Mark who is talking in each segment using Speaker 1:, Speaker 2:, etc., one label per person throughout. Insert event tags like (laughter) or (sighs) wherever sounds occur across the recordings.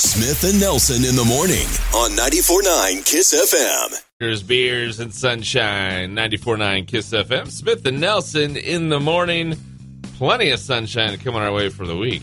Speaker 1: Smith and Nelson in the morning on 94.9 Kiss FM.
Speaker 2: Here's beers and sunshine. 94.9 Kiss FM. Smith and Nelson in the morning. Plenty of sunshine coming our way for the week,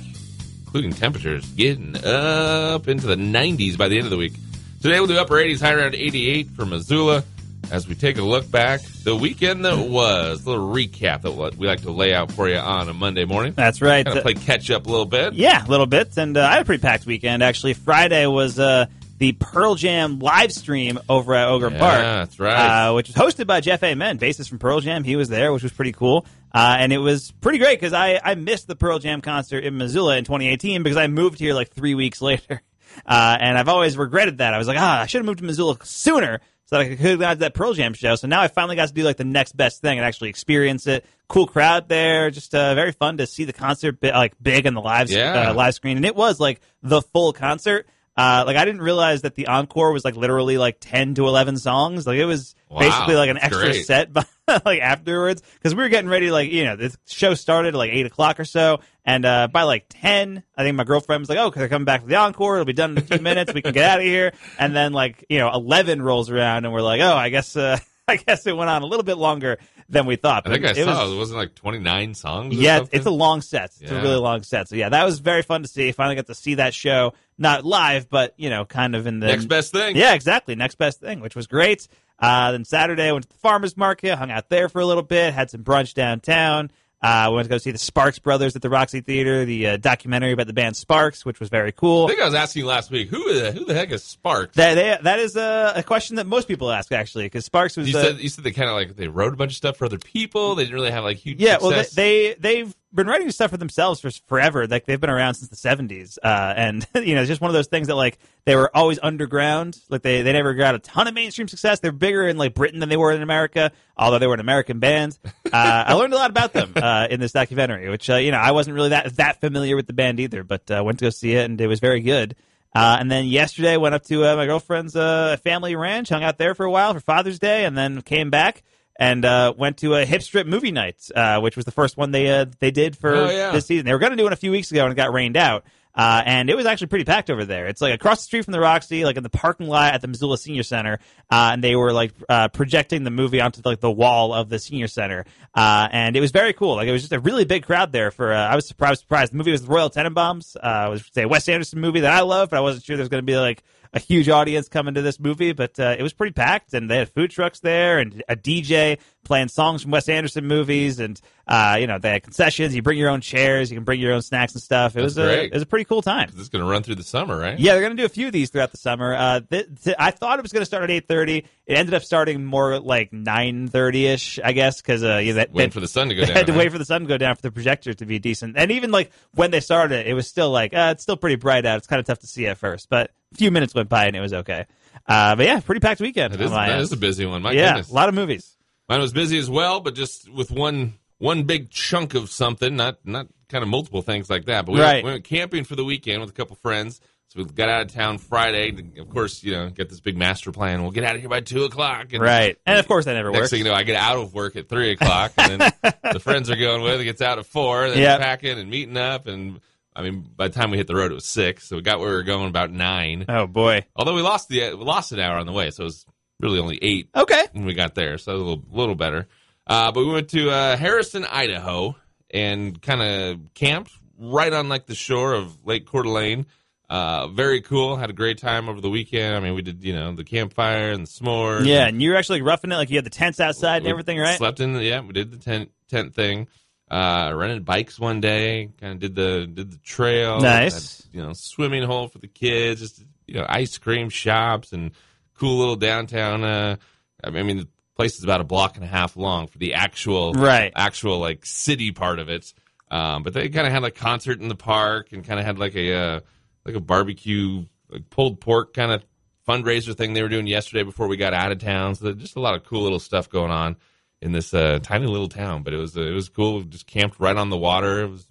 Speaker 2: including temperatures getting up into the 90s by the end of the week. Today we'll do upper 80s, high around 88 for Missoula. As we take a look back, the weekend that was, a little recap that what we like to lay out for you on a Monday morning.
Speaker 3: That's right.
Speaker 2: Kind of play catch up a little bit.
Speaker 3: Yeah, a little bit. And uh, I had a pretty packed weekend, actually. Friday was uh, the Pearl Jam live stream over at Ogren
Speaker 2: Yeah,
Speaker 3: Park.
Speaker 2: that's right.
Speaker 3: Uh, which was hosted by Jeff Ament, bassist from Pearl Jam. He was there, which was pretty cool. Uh, and it was pretty great because I, I missed the Pearl Jam concert in Missoula in 2018 because I moved here like three weeks (laughs) later. Uh, and I've always regretted that. I was like, ah, I should have moved to Missoula sooner so that I could have that Pearl Jam show. So now I finally got to do like the next best thing and actually experience it. Cool crowd there, just uh, very fun to see the concert like big on the live
Speaker 2: Yeah.
Speaker 3: uh, live screen, and it was like the full concert. Uh, like I didn't realize that the encore was like literally like ten to eleven songs. Like it was
Speaker 2: Wow,
Speaker 3: basically like an extra
Speaker 2: great.
Speaker 3: set, but (laughs) like afterwards because we were getting ready. Like you know, the show started at like eight o'clock or so, and uh, by like ten, I think my girlfriend was like, "Oh, because they're coming back for the encore. It'll be done in a few minutes. We can get out of here." And then like you know, eleven rolls around, and we're like, "Oh, I guess." Uh, (laughs) I guess it went on a little bit longer than we thought.
Speaker 2: I think I
Speaker 3: but it
Speaker 2: saw
Speaker 3: was-
Speaker 2: it wasn't like 29 songs.
Speaker 3: yeah,
Speaker 2: something?
Speaker 3: it's a long set. It's a really long set. So yeah, that was very fun to see. Finally got to see that show, not live, but you know, kind of in the
Speaker 2: next best thing.
Speaker 3: Yeah, exactly. Next best thing, which was great. Uh, then Saturday, I went to the farmers market, hung out there for a little bit, had some brunch downtown. Uh, went to go see the Sparks Brothers at the Roxy Theater, the uh, documentary about the band Sparks, which was very cool.
Speaker 2: I think I was asking you last week who the who the heck is Sparks?
Speaker 3: That they, that is a, a question that most people ask actually, because Sparks was
Speaker 2: you
Speaker 3: uh,
Speaker 2: said you said they kind of like they wrote a bunch of stuff for other people. They didn't really have like huge.
Speaker 3: Yeah, well, they, they they've been writing stuff for themselves for forever. Like they've been around since the seventies, uh, and (laughs) you know, it's just one of those things that like they were always underground. Like they they never got a ton of mainstream success. They're bigger in like Britain than they were in America, although they were an American band. Uh, I learned a lot about them uh, in this documentary, which uh, you know I wasn't really that that familiar with the band either, but uh, went to go see it and it was very good. Uh, and then yesterday went up to my girlfriend's family ranch, hung out there for a while for Father's Day, and then came back and uh, went to a hip strip movie night, uh, which was the first one they uh, they did for
Speaker 2: Oh, yeah.
Speaker 3: this season. They were going to do it a few weeks ago, and it got rained out. Uh, and it was actually pretty packed over there. It's like across the street from the Roxy, like in the parking lot at the Missoula Senior Center, uh, and they were like uh, projecting the movie onto like the wall of the Senior Center, uh, and it was very cool. Like it was just a really big crowd there. For uh, I was surprised. Surprised. The movie was the Royal Tenenbaums. Uh, it was a Wes Anderson movie that I love, but I wasn't sure there was going to be like a huge audience coming to this movie, but uh, it was pretty packed, and they had food trucks there and a DJ playing songs from Wes Anderson movies, and uh, you know they had concessions. You bring your own chairs, you can bring your own snacks and stuff. It
Speaker 2: That's
Speaker 3: was a it was a pretty cool time.
Speaker 2: This is going to run through the summer, right?
Speaker 3: Yeah, they're going to do a few of these throughout the summer. Uh, th- th- I thought it was going to start at eight thirty. It ended up starting more like nine thirty ish, I guess, because uh, yeah, that,
Speaker 2: Waiting for the sun to go (laughs) down.
Speaker 3: had to wait for the sun to go down for the projector to be decent. And even like when they started, it was still like uh, it's still pretty bright out. It's kind of tough to see at first, but few minutes went by and it was okay. Uh, but yeah, pretty packed weekend.
Speaker 2: That is, that
Speaker 3: end.
Speaker 2: is a busy one. My
Speaker 3: yeah,
Speaker 2: goodness.
Speaker 3: a lot of movies.
Speaker 2: Mine was busy as well, but just with one one big chunk of something, not not kind of multiple things like that. But we,
Speaker 3: Right.
Speaker 2: went, we went camping for the weekend with a couple friends. So we got out of town Friday. to, Of course, you know, get this big master plan. We'll get out of here by two o'clock. And
Speaker 3: Right, and of course that never
Speaker 2: Next
Speaker 3: works.
Speaker 2: thing you know, I get out of work at three o'clock, and then (laughs) the friends are going with. It gets out at four, then
Speaker 3: Yep.
Speaker 2: packing and meeting up. And I mean, by the time we hit the road, it was six. So we got where we were going about nine.
Speaker 3: oh boy.
Speaker 2: Although we lost the we lost an hour on the way, so it was really only eight
Speaker 3: Okay.
Speaker 2: when we got there, so a little, little better. Uh, but we went to uh, Harrison, Idaho, and kind of camped right on like the shore of Lake Coeur d'Alene. Uh, very cool. Had a great time over the weekend. I mean, we did you know the campfire and the s'mores.
Speaker 3: Yeah,
Speaker 2: and
Speaker 3: and you were actually roughing it, like you had the tents outside and everything, right?
Speaker 2: Slept in. The, yeah, we did the tent tent thing. Uh, rented bikes one day. Kind of did the did the trail.
Speaker 3: Nice.
Speaker 2: Had, you know, swimming hole for the kids. Just you know, ice cream shops and cool little downtown. Uh, I mean, the place is about a block and a half long for the actual
Speaker 3: Right.
Speaker 2: actual like city part of it. Um, but they kind of had a concert in the park and kind of had like a uh, like a barbecue like pulled pork kind of fundraiser thing they were doing yesterday before we got out of town. So just a lot of cool little stuff going on in this uh, tiny little town. But it was uh, it was cool. We just camped right on the water. It was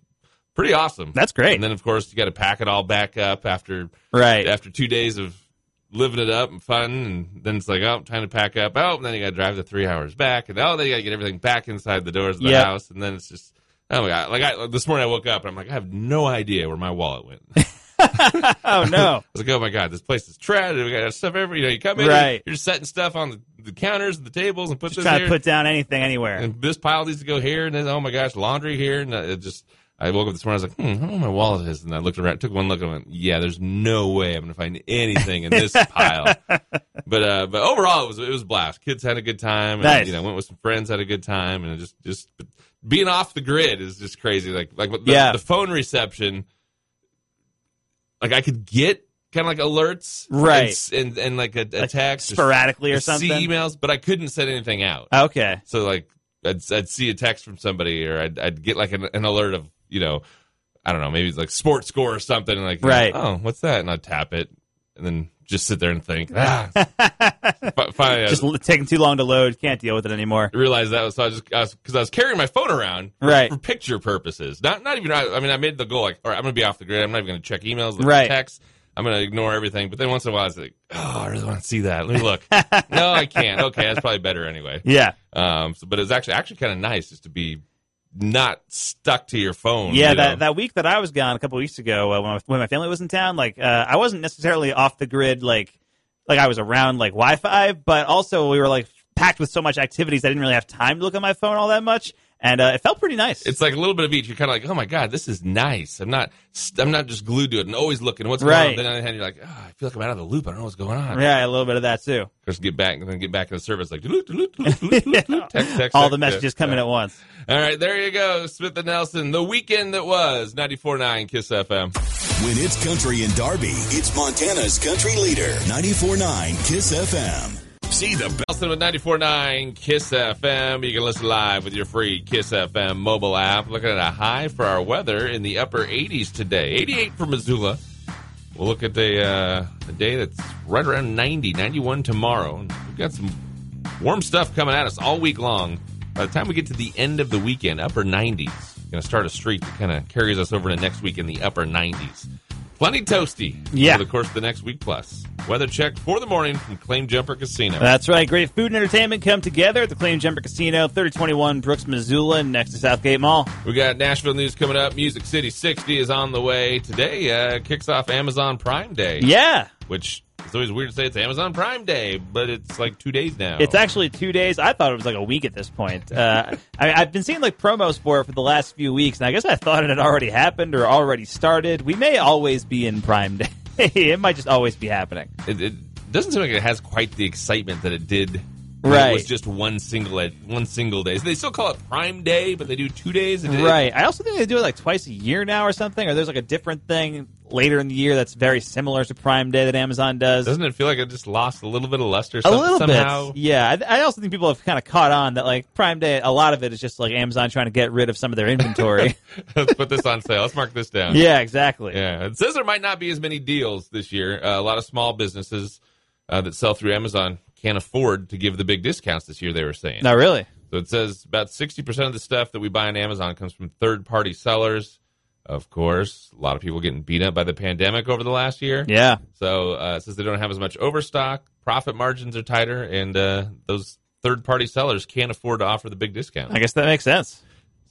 Speaker 2: pretty awesome.
Speaker 3: That's great.
Speaker 2: And then of course you got to pack it all back up after
Speaker 3: Right.
Speaker 2: after two days of living it up and fun, and then it's like, oh, time to pack up. Oh, and then you got to drive the three hours back, and oh, then you got to get everything back inside the doors of the
Speaker 3: Yep.
Speaker 2: house, and then it's just, oh my god! Like I, this morning, I woke up and I'm like, I have no idea where my wallet went. (laughs) (laughs)
Speaker 3: Oh no.
Speaker 2: I was like, oh my god, this place is trash. We got stuff everywhere. You know, you come in,
Speaker 3: Right.
Speaker 2: you're setting stuff on the, the counters, and the tables, and put
Speaker 3: Just
Speaker 2: this
Speaker 3: trying
Speaker 2: here,
Speaker 3: to put down anything anywhere.
Speaker 2: and this pile needs to go here, and then oh my gosh, laundry here, and it just. I woke up this morning. I was like, hmm, I don't know where my wallet is, and I looked around, took one look, and went, yeah, there's no way I'm going to find anything in this (laughs) pile. But uh, but overall, it was it was a blast. Kids had a good time. And,
Speaker 3: Nice.
Speaker 2: You know, went with some friends, had a good time, and just just being off the grid is just crazy. Like like the,
Speaker 3: Yeah.
Speaker 2: the phone reception, like I could get kind of like alerts,
Speaker 3: Right.
Speaker 2: and and, and, like a, a text,
Speaker 3: sporadically or
Speaker 2: s-
Speaker 3: something.
Speaker 2: see emails, but I couldn't send anything out.
Speaker 3: Okay.
Speaker 2: So like I'd, I'd see a text from somebody, or I'd, I'd get like an, an alert of you know, I don't know, maybe it's like sports score or something. Like
Speaker 3: Right.
Speaker 2: oh, what's that? And I'd tap it, and then just sit there and think. Ah. (laughs) Fi- Finally,
Speaker 3: Just l- taking too long to load. Can't deal with it anymore.
Speaker 2: realized that was so I just because I, I was carrying my phone around
Speaker 3: Right.
Speaker 2: for picture purposes. Not not even. I, I mean, I made the goal like, all right, I'm gonna be off the grid. I'm not even gonna check emails,
Speaker 3: Right.
Speaker 2: texts. I'm gonna ignore everything. But then once in a while, I was like, oh, I really want to see that. Let me look. (laughs) no, I can't. Okay, that's probably better anyway.
Speaker 3: Yeah.
Speaker 2: Um, so, but it's actually actually kind of nice just to be not stuck to your phone.
Speaker 3: Yeah,
Speaker 2: you know?
Speaker 3: that, that week that I was gone a couple weeks ago uh, when, my, when my family was in town, like uh, I wasn't necessarily off the grid, like like I was around like Wi-Fi, but also we were like packed with so much activities I didn't really have time to look at my phone all that much, and uh, it felt pretty nice.
Speaker 2: It's like a little bit of each. You're kind of like, oh my god, this is nice. I'm not, I'm not just glued to it and always looking what's
Speaker 3: Right.
Speaker 2: going on. Then on the other hand, you're like, oh, I feel like I'm out of the loop. I don't know what's going on.
Speaker 3: yeah, a little bit of that too.
Speaker 2: Just get back and then get back in the service like (laughs) text, text,
Speaker 3: all
Speaker 2: text,
Speaker 3: the messages
Speaker 2: text.
Speaker 3: coming
Speaker 2: Yeah.
Speaker 3: at once.
Speaker 2: All right, there you go, Smith and Nelson. The weekend that was 94.9 Kiss FM.
Speaker 1: When it's country in Darby, it's Montana's country leader. 94.9 Kiss FM. See the best.
Speaker 2: Nelson with 94.9 Kiss FM. You can listen live with your free Kiss FM mobile app. Looking at a high for our weather in the upper 80s today. 88 for Missoula. We'll look at the, uh, the day that's right around 90, 91 tomorrow. And We've got some warm stuff coming at us all week long. By the time we get to the end of the weekend, upper 90s. Going to start a streak that kind of carries us over to next week in the upper 90s. Plenty toasty
Speaker 3: Yeah.
Speaker 2: over the course of the next week plus. Weather check for the morning from Claim Jumper Casino.
Speaker 3: That's right. Great food and entertainment come together at the Claim Jumper Casino, 3021 Brooks, Missoula, next to Southgate Mall.
Speaker 2: We got Nashville news coming up. Music City 60 is on the way today. Uh, kicks off Amazon Prime Day,
Speaker 3: Yeah.
Speaker 2: which it's always weird to say it's Amazon Prime Day, but it's like two days now.
Speaker 3: It's actually two days. I thought it was like a week at this point. Uh, (laughs) I, I've been seeing like promos for it for the last few weeks, and I guess I thought it had already happened or already started. We may always be in Prime Day. (laughs) (laughs) it might just always be happening.
Speaker 2: it, it doesn't seem like it has quite the excitement that it did.
Speaker 3: Right.
Speaker 2: It was just one single one single day. So they still call it Prime Day, but they do two days. It- it-
Speaker 3: Right. I also think they do it like twice a year now or something, or there's like a different thing later in the year that's very similar to Prime Day that Amazon does.
Speaker 2: Doesn't it feel like it just lost a little bit of luster?
Speaker 3: a
Speaker 2: some-
Speaker 3: little
Speaker 2: somehow?
Speaker 3: bit, yeah. I, I also think people have kind of caught on that like Prime Day. A lot of it is just like Amazon trying to get rid of some of their inventory. (laughs)
Speaker 2: Let's put this on sale. Let's mark this down.
Speaker 3: yeah, exactly.
Speaker 2: Yeah, it says there might not be as many deals this year. Uh, a lot of small businesses uh, that sell through Amazon can't afford to give the big discounts this year. They were saying.
Speaker 3: Not really.
Speaker 2: So it says about sixty percent of the stuff that we buy on Amazon comes from third-party sellers. Of course, a lot of people getting beat up by the pandemic over the last year.
Speaker 3: Yeah.
Speaker 2: So uh, says they don't have as much overstock, profit margins are tighter, and uh, those third-party sellers can't afford to offer the big discounts.
Speaker 3: I guess that makes sense.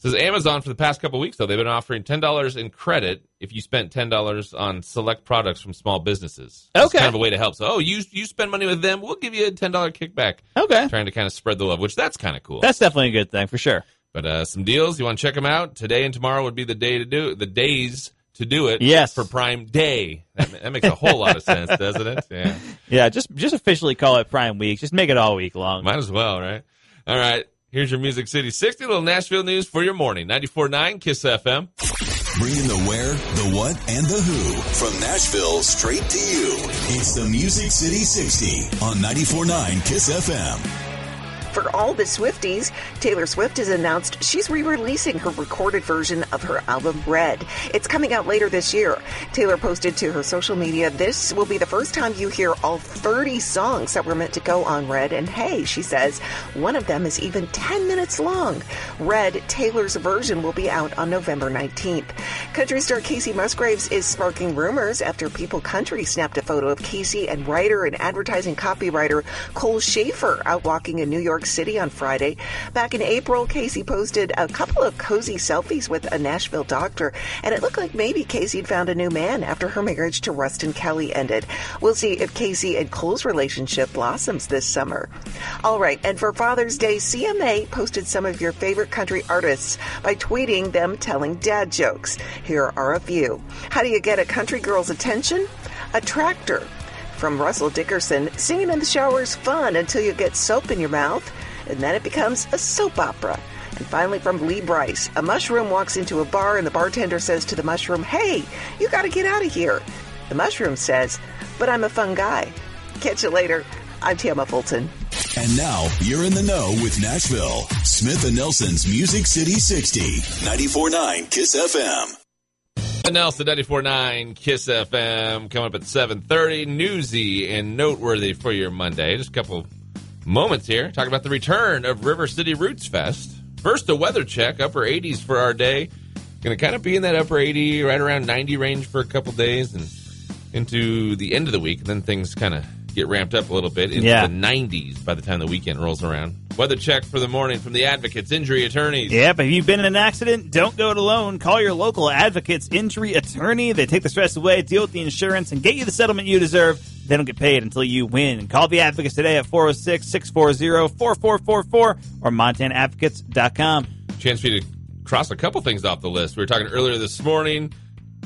Speaker 2: Says Amazon for the past couple weeks though they've been offering ten dollars in credit if you spent ten dollars on select products from small businesses. It's
Speaker 3: Okay.
Speaker 2: kind of a way to help. So oh you you spend money with them, we'll give you a ten dollar kickback.
Speaker 3: Okay.
Speaker 2: Trying to kind of spread the love, which that's kind of cool.
Speaker 3: That's definitely a good thing for sure.
Speaker 2: but uh, some deals you want to check them out today and tomorrow would be the day to do the days to do it.
Speaker 3: Yes.
Speaker 2: for Prime Day. That, that makes a whole lot of (laughs) sense, doesn't it? Yeah,
Speaker 3: Yeah, just just officially call it Prime Week. Just make it all week long.
Speaker 2: might as well, right? All right. Here's your Music City 60, little Nashville news for your morning. 94.9 KISS FM.
Speaker 1: Bringing the where, the what, and the who from Nashville straight to you. It's the Music City 60 on 94.9 Kiss FM.
Speaker 4: For all the Swifties, Taylor Swift has announced she's re releasing her recorded version of her album Red. It's coming out later this year. Taylor posted to her social media, This will be the first time you hear all 30 songs that were meant to go on Red. And hey, she says, one of them is even 10 minutes long. Red, Taylor's version, will be out on November 19th. Country star Kacey Musgraves is sparking rumors after People Country snapped a photo of Kacey and writer and advertising copywriter Cole Schafer out walking in New York City on Friday. Back in April, Kacey posted a couple of cozy selfies with a Nashville doctor, and it looked like maybe Kacey had found a new man after her marriage to Ruston Kelly ended. We'll see if Kacey and Cole's relationship blossoms this summer. All right, and for Father's Day, CMA posted some of your favorite country artists by tweeting them telling dad jokes. Here are a few. How do you get a country girl's attention? A tractor. From Russell Dickerson, singing in the shower is fun until you get soap in your mouth, and then it becomes a soap opera. And finally, from Lee Brice, a mushroom walks into a bar and the bartender says to the mushroom, Hey, you gotta get out of here. The mushroom says, But I'm a fun guy. Catch you later. I'm Tiama Fulton.
Speaker 1: And now you're in the know with Nashville. Smith and Nelson's Music City 60, 94.9 Kiss FM.
Speaker 2: Nelson 94.9 Kiss FM coming up at 7.30. Newsy and noteworthy for your Monday. Just a couple moments here. Talking about the return of River City Roots Fest. First, a weather check. Upper 80s for our day. Going to kind of be in that upper 80, right around 90 range for a couple days and into the end of the week. And then things kind of get ramped up a little bit into
Speaker 3: Yeah.
Speaker 2: the 90s by the time the weekend rolls around. Weather check for the morning from the Advocates Injury Attorneys.
Speaker 3: Yep, if you've been in an accident, don't go it alone. Call your local advocate's injury attorney. They take the stress away, deal with the insurance, and get you the settlement you deserve. They don't get paid until you win. Call the advocates today at 406 640 4444 or MontanaAdvocates.com.
Speaker 2: chance for you to cross a couple things off the list. We were talking earlier this morning.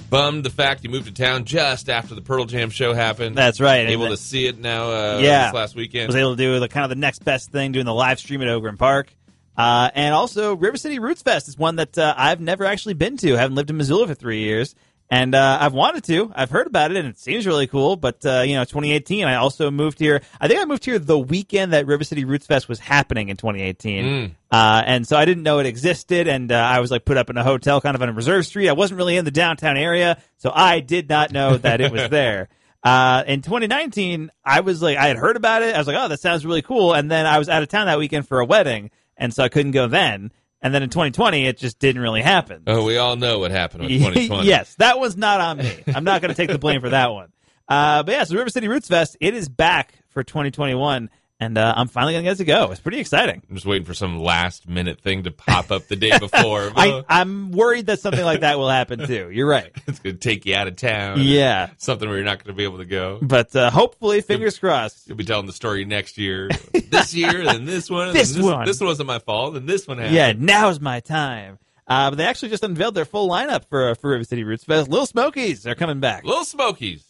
Speaker 2: Bummed the fact you moved to town just after the Pearl Jam show happened.
Speaker 3: That's right.
Speaker 2: Able to see it now. Uh,
Speaker 3: Yeah.
Speaker 2: this last weekend.
Speaker 3: was able to do the kind of the next best thing, doing the live stream at Ogren Park. Uh, and also, River City Roots Fest is one that uh, I've never actually been to. I haven't lived in Missoula for three years, and uh, I've wanted to. I've heard about it, and it seems really cool. But uh, you know, 2018, I also moved here. I think I moved here the weekend that River City Roots Fest was happening in 2018, uh, and so I didn't know it existed. And uh, I was like put up in a hotel, kind of on a reserve street. I wasn't really in the downtown area, so I did not know that it was there. (laughs) Uh, in 2019, I was like, I had heard about it. I was like, oh, that sounds really cool. And then I was out of town that weekend for a wedding, and so I couldn't go then. And then in 2020, it just didn't really happen.
Speaker 2: oh, we all know what happened with (laughs) 2020.
Speaker 3: yes, that was not on me. I'm not going to take the blame for that one. (laughs) Uh, but yeah, so River City Roots Fest, it is back for 2021, and uh, I'm finally to get to go. It's pretty exciting.
Speaker 2: I'm just waiting for some last minute thing to pop up the day before. (laughs)
Speaker 3: I, I'm worried that something like that will happen too. You're right. (laughs)
Speaker 2: it's going to take you out of town.
Speaker 3: Yeah.
Speaker 2: Something where you're not going to be able to go.
Speaker 3: But uh, hopefully, fingers crossed.
Speaker 2: You'll be telling the story next year. (laughs) this year, then this one.
Speaker 3: This
Speaker 2: then
Speaker 3: one.
Speaker 2: This one wasn't my fault. And this one happened.
Speaker 3: Yeah, now's my time. Uh, but they actually just unveiled their full lineup for for River City Roots Fest. Little Smokies are coming back.
Speaker 2: Little Smokies.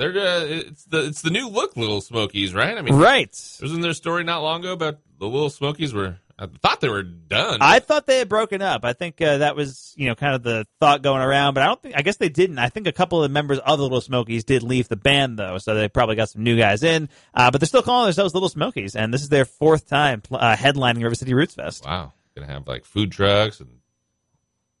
Speaker 2: They're uh, it's the it's the new look, Little Smokies, right? I mean,
Speaker 3: Right.
Speaker 2: Wasn't there a story not long ago about the Little Smokies were? I thought they were done.
Speaker 3: I thought they had broken up. I think uh, that was you know kind of the thought going around, but I don't think. I guess they didn't. I think a couple of the members of the Little Smokies did leave the band though, so they probably got some new guys in. Uh, but they're still calling themselves Little Smokies, and this is their fourth time uh, headlining River City Roots Fest.
Speaker 2: wow, gonna have like food trucks and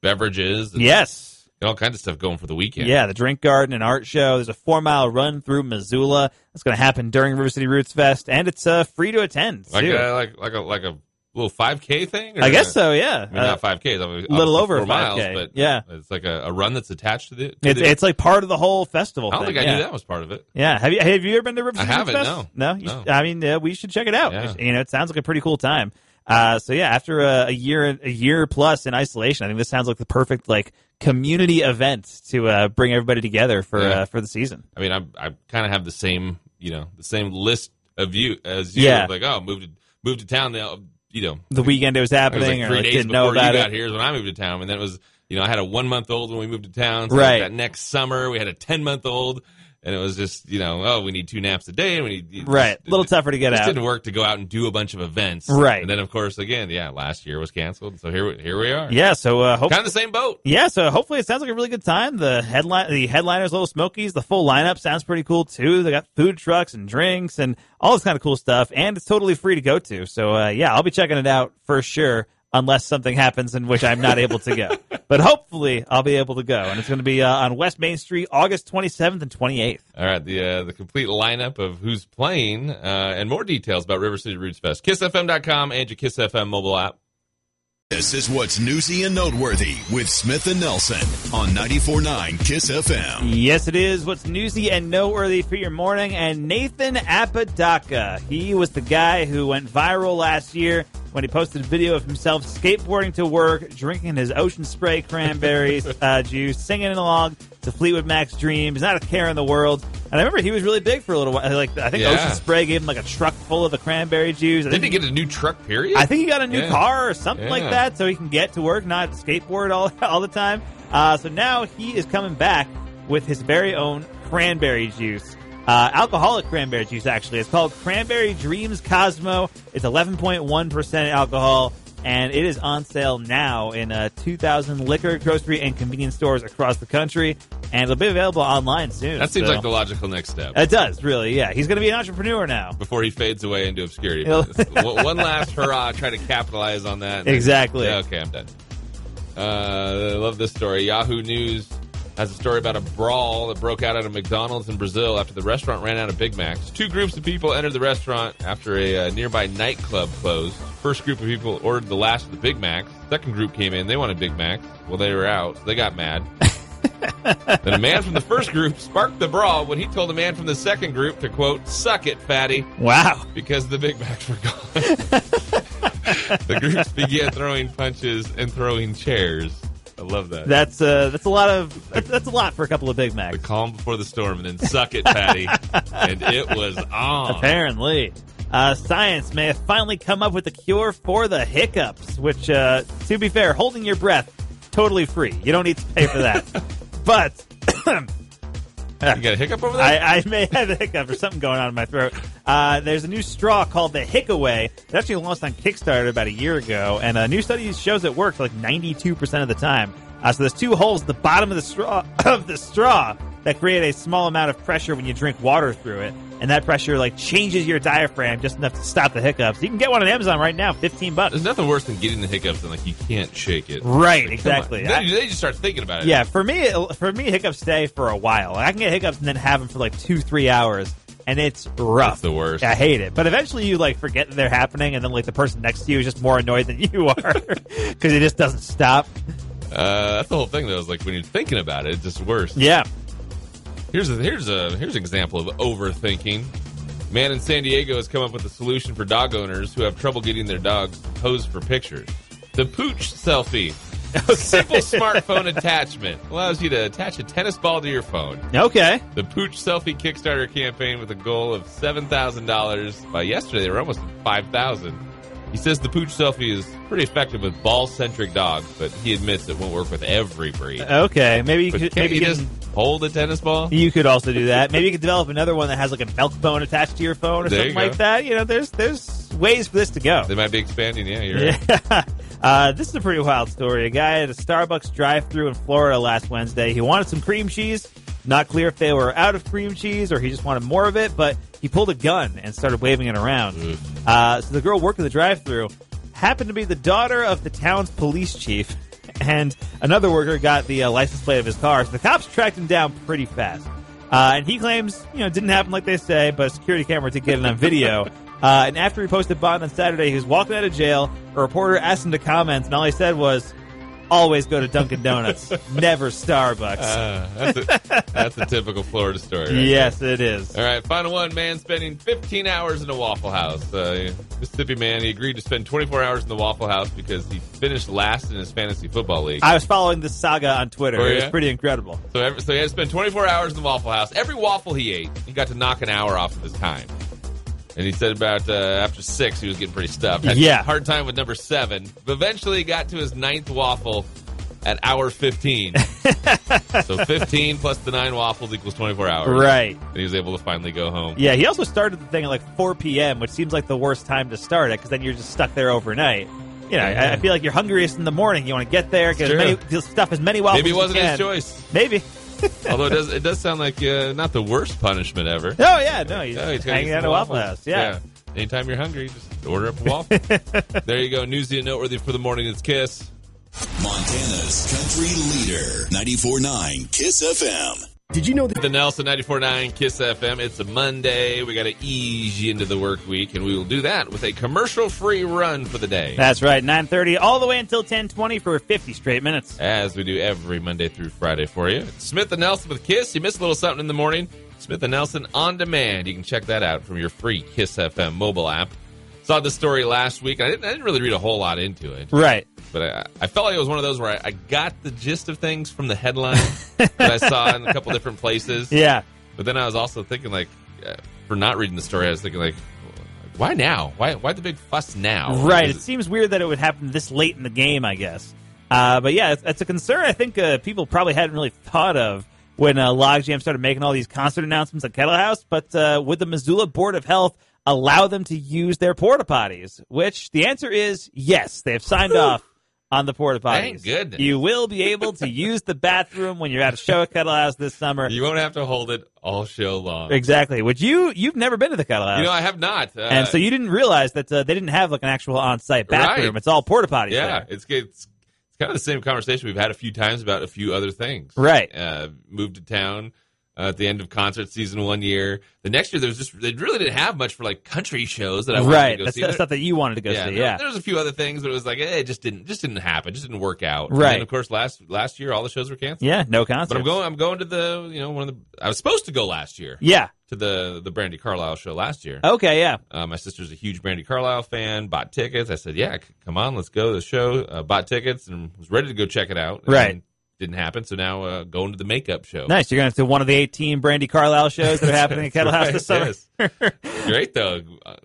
Speaker 2: beverages. And,
Speaker 3: Yes.
Speaker 2: All kinds of stuff going for the weekend.
Speaker 3: Yeah, the drink garden and art show. There's a four mile run through Missoula. That's going to happen during River City Roots Fest, and it's uh, free to attend.
Speaker 2: like
Speaker 3: too.
Speaker 2: a, like like a like a little five k thing. or-
Speaker 3: I guess so. Yeah,
Speaker 2: I mean,
Speaker 3: Uh,
Speaker 2: not five k. A
Speaker 3: little over
Speaker 2: four
Speaker 3: 5K,
Speaker 2: miles, but
Speaker 3: yeah.
Speaker 2: it's like a, a run that's attached to the. To
Speaker 3: it's,
Speaker 2: the
Speaker 3: it's like part of the whole festival.
Speaker 2: I don't
Speaker 3: thing.
Speaker 2: think I
Speaker 3: yeah.
Speaker 2: knew that was part of it.
Speaker 3: Yeah, have you have you ever been to River City Roots
Speaker 2: haven't,
Speaker 3: Fest?
Speaker 2: no.
Speaker 3: you
Speaker 2: No.
Speaker 3: should- I mean, uh, we should check it out.
Speaker 2: Yeah.
Speaker 3: You know, it sounds like a pretty cool time. Uh, so yeah, after a, a year a year plus in isolation, I think this sounds like the perfect like community event to uh, bring everybody together for
Speaker 2: Yeah.
Speaker 3: uh, for the season.
Speaker 2: I mean, I I kind of have the same you know the same list of you as you.
Speaker 3: Yeah.
Speaker 2: Like oh, moved to moved to town now. You know,
Speaker 3: The weekend it was
Speaker 2: it was
Speaker 3: happening,
Speaker 2: like
Speaker 3: or
Speaker 2: three
Speaker 3: like,
Speaker 2: days
Speaker 3: didn't
Speaker 2: before
Speaker 3: know
Speaker 2: you
Speaker 3: about
Speaker 2: got
Speaker 3: it.
Speaker 2: here is when I moved to town, and then it was you know I had a one month old when we moved to town. So
Speaker 3: Right.
Speaker 2: That next summer we had a ten month old, and it was just you know oh we need two naps a day, and we need
Speaker 3: Right, a little tougher to get out.
Speaker 2: It just
Speaker 3: out.
Speaker 2: didn't work to go out and do a bunch of events.
Speaker 3: Right.
Speaker 2: And then of course again, yeah, last year was canceled, so here we- here we are.
Speaker 3: Yeah, so uh, hope
Speaker 2: Kind of the same boat.
Speaker 3: Yeah, so hopefully it sounds like a really good time. The headline, the headliners, Little Smokies, the full lineup sounds pretty cool too. They got food trucks and drinks and all this kind of cool stuff, and it's totally free to go to. So uh, yeah, I'll be checking it out for sure, unless something happens in which I'm not able to go. But hopefully I'll be able to go, and it's going to be uh, on West Main Street, August 27th and 28th.
Speaker 2: All right, the uh, the complete lineup of who's playing uh, and more details about River City Roots Fest. KissFM.com and your Kiss FM mobile app.
Speaker 1: This is what's newsy and noteworthy with Smith and Nelson on 94.9 Kiss FM.
Speaker 3: Yes, it is. What's newsy and noteworthy for your morning? And Nathan Apodaca. He was the guy who went viral last year when he posted a video of himself skateboarding to work, drinking his ocean spray cranberries (laughs) uh, juice, singing along to Fleetwood Mac's Dreams, not a care in the world. And I remember he was really big for a little while. Like I think
Speaker 2: Yeah.
Speaker 3: Ocean Spray gave him like a truck full of the cranberry juice.
Speaker 2: Didn't he get a new truck, period?
Speaker 3: I think he got a new
Speaker 2: Yeah.
Speaker 3: car or something like that, so he can get to work, not skateboard all (laughs) all the time. Uh, so now he is coming back with his very own cranberry juice, uh, alcoholic cranberry juice. Actually, it's called Cranberry Dreams Cosmo. It's 11.1 percent alcohol, and it is on sale now in uh, 2,000 liquor, grocery, and convenience stores across the country, and it'll be available online soon.
Speaker 2: That seems
Speaker 3: so-
Speaker 2: like the logical next step.
Speaker 3: It does really, yeah. He's going to be an entrepreneur now.
Speaker 2: before he fades away into obscurity. One one last hurrah, try to capitalize on that. (laughs)
Speaker 3: Exactly.
Speaker 2: Yeah, okay, I'm done. Uh, I love this story. Yahoo News has a story about a brawl that broke out at a McDonald's in Brazil after the restaurant ran out of Big Macs. Two groups of people entered the restaurant after a uh, nearby nightclub closed. First group of people ordered the last of the Big Macs. Second group came in. They wanted Big Macs. Well, they were out. So they got mad. (laughs) then a man from the first group sparked the brawl when he told a man from the second group to, quote, suck it, fatty
Speaker 3: Wow.
Speaker 2: because the Big Macs were gone. (laughs) the groups began throwing punches and throwing chairs. I love that.
Speaker 3: That's uh, that's a lot of that's, that's a lot for a couple of Big Macs.
Speaker 2: the calm before the storm, and then suck it, Patty. (laughs) and it was on.
Speaker 3: Apparently. Uh, science may have finally come up with a cure for the hiccups, which, uh, to be fair, holding your breath, totally free. You don't need to pay for that. (laughs) but (laughs)
Speaker 2: got a hiccup over there?
Speaker 3: I, I may have a hiccup or something going on in my throat. Uh, there's a new straw called the HiccAway. It actually launched on Kickstarter about a year ago, and a new study shows it works like 92% of the time. Uh, so there's two holes at the bottom of the straw (coughs) of the straw that create a small amount of pressure when you drink water through it, and that pressure like changes your diaphragm just enough to stop the hiccups. You can get one on Amazon right now, 15 bucks.
Speaker 2: There's nothing worse than getting the hiccups and like you can't shake it.
Speaker 3: Right,
Speaker 2: Like,
Speaker 3: exactly. I-
Speaker 2: then just start thinking about it.
Speaker 3: Yeah, for me, for me, hiccups stay for a while. I can get hiccups and then have them for like two, three hours, and it's rough.
Speaker 2: That's the worst.
Speaker 3: I hate it. But eventually, you like forget that they're happening, and then like the person next to you is just more annoyed than (laughs) you are because it just doesn't stop.
Speaker 2: Uh, that's the whole thing, though. Is like when you're thinking about it, it's just worse.
Speaker 3: Yeah.
Speaker 2: Here's a here's a here's an example of overthinking. Man in San Diego has come up with a solution for dog owners who have trouble getting their dogs posed for pictures. The Pooch selfie. (laughs) A Simple smartphone attachment allows you to attach a tennis ball to your phone.
Speaker 3: Okay.
Speaker 2: The Pooch selfie Kickstarter campaign with a goal of seven thousand dollars. By yesterday, they were almost five thousand. He says the Pooch selfie is pretty effective with ball-centric dogs, but he admits it won't work with every breed.
Speaker 3: Okay. Maybe you
Speaker 2: But
Speaker 3: could. Maybe
Speaker 2: you
Speaker 3: you
Speaker 2: just hold a tennis ball?
Speaker 3: You could also do that. Maybe you could develop another one that has like a Milk-Bone attached to your phone or
Speaker 2: There
Speaker 3: something like that. You know, there's there's ways for this to go.
Speaker 2: They might be expanding. Yeah, you're right.
Speaker 3: Yeah. (laughs) Uh, this is a pretty wild story. A guy at a Starbucks drive-through in Florida last Wednesday. He wanted some cream cheese. Not clear if they were out of cream cheese or he just wanted more of it, but he pulled a gun and started waving it around. Uh, so the girl working the drive-through happened to be the daughter of the town's police chief, (laughs) and another worker got the uh, license plate of his car. So the cops tracked him down pretty fast. Uh, and he claims, you know, it didn't happen like they say, but a security camera did get it on video. (laughs) Uh, and after he posted bond on Saturday, he was walking out of jail. A reporter asked him to comment, and all he said was, "Always go to Dunkin' Donuts, (laughs) never Starbucks."
Speaker 2: Uh, that's, a, that's a typical Florida story. Right
Speaker 3: yes, it is.
Speaker 2: All right, final one. Man spending 15 hours in a Waffle House. Uh, Mississippi man, he agreed to spend 24 hours in the Waffle House because he finished last in his fantasy football league.
Speaker 3: I was following this saga on Twitter.
Speaker 2: Oh,
Speaker 3: It was pretty incredible.
Speaker 2: So, every, so he had to spend 24 hours in the Waffle House. Every waffle he ate, he got to knock an hour off of his time. And he said about uh, after six, he was getting pretty stuffed. Had
Speaker 3: Yeah.
Speaker 2: hard time with number seven. But eventually, he got to his ninth waffle at hour 15. (laughs) so 15 plus the nine waffles equals 24 hours.
Speaker 3: Right.
Speaker 2: And he was able to finally go home.
Speaker 3: Yeah, he also started the thing at like 4 p.m., which seems like the worst time to start it because then you're just stuck there overnight. You know, I,
Speaker 2: Yeah.
Speaker 3: I feel like you're hungriest in the morning. You want to get there, get as many, stuff as many waffles
Speaker 2: Maybe it wasn't his choice.
Speaker 3: Maybe. (laughs)
Speaker 2: Although it does, it does sound like uh, not the worst punishment ever.
Speaker 3: Oh yeah, no, he's,
Speaker 2: Yeah, he's gotta
Speaker 3: hanging
Speaker 2: get
Speaker 3: out
Speaker 2: some
Speaker 3: at Waffle
Speaker 2: waffles.
Speaker 3: House. Yeah.
Speaker 2: Anytime you're hungry, just order up a waffle. (laughs) there you go. Newsy and noteworthy for the morning. It's Kiss.
Speaker 1: Montana's country leader, 94.9 Kiss FM.
Speaker 5: Did you know that?
Speaker 2: The Nelson 94.9 Kiss FM. It's a Monday. We got to ease you into the work week, and we will do that with a commercial-free run for the day.
Speaker 3: That's right, 9.30 all the way until 10.20 for 50 straight minutes.
Speaker 2: As we do every Monday through Friday for you. Smith and Nelson with Kiss. You miss a little something in the morning. Smith and Nelson on demand. You can check that out from your free Kiss FM mobile app. Saw the story last week. I didn't, I didn't really read a whole lot into it.
Speaker 3: Right.
Speaker 2: but I, I felt like it was one of those where I, I got the gist of things from the headline (laughs) that I saw in a couple different places.
Speaker 3: Yeah.
Speaker 2: But then I was also thinking, like, uh, for not reading the story, I was thinking, like, why now? Why why the big fuss now?
Speaker 3: Right.
Speaker 2: Is
Speaker 3: It seems weird that it would happen this late in the game, I guess. Uh, but yeah, it's, it's a concern I think uh, people probably hadn't really thought of when uh, Logjam started making all these concert announcements at KettleHouse. But uh, would the Missoula Board of Health allow them to use their porta potties? Which the answer is yes. They have signed off on the porta potties.
Speaker 2: Thank goodness.
Speaker 3: You will be able to use the bathroom when you're at a show at KettleHouse this summer.
Speaker 2: you won't have to hold it all show long.
Speaker 3: Exactly. Which you you've never been to the KettleHouse.
Speaker 2: You know, I have not. Uh,
Speaker 3: and so you didn't realize that uh, they didn't have like an actual on-site bathroom.
Speaker 2: Right.
Speaker 3: It's all porta potties.
Speaker 2: yeah,
Speaker 3: there.
Speaker 2: it's it's it's kind of the same conversation we've had a few times about a few other things.
Speaker 3: Right.
Speaker 2: Uh, moved to town uh, at the end of concert season one year. The next year, there was just they really didn't have much for like country shows that I wanted
Speaker 3: right.
Speaker 2: to go
Speaker 3: That's
Speaker 2: see. There-
Speaker 3: stuff that you wanted to go
Speaker 2: yeah,
Speaker 3: see.
Speaker 2: there,
Speaker 3: Yeah.
Speaker 2: there was a few other things, but it was like eh, it just didn't just didn't happen, just didn't work out. And
Speaker 3: Right.
Speaker 2: then, of course, last last year all the shows were canceled.
Speaker 3: Yeah. No concert.
Speaker 2: But I'm going. I'm going to the you know one of the. I was supposed to go last year
Speaker 3: Yeah.
Speaker 2: to the the Brandi Carlile show last year.
Speaker 3: Okay. Yeah.
Speaker 2: Uh, my sister's a huge Brandi Carlile fan. Bought tickets. I said, "Yeah, c- come on, let's go to the show." Uh, bought tickets and was ready to go check it out. And
Speaker 3: Right.
Speaker 2: Didn't happen. So now uh, going to the makeup show.
Speaker 3: Nice. You're going to one of the 18 Brandi Carlile shows that are happening at KettleHouse this (laughs) summer.
Speaker 2: Yes. Great though. Uh,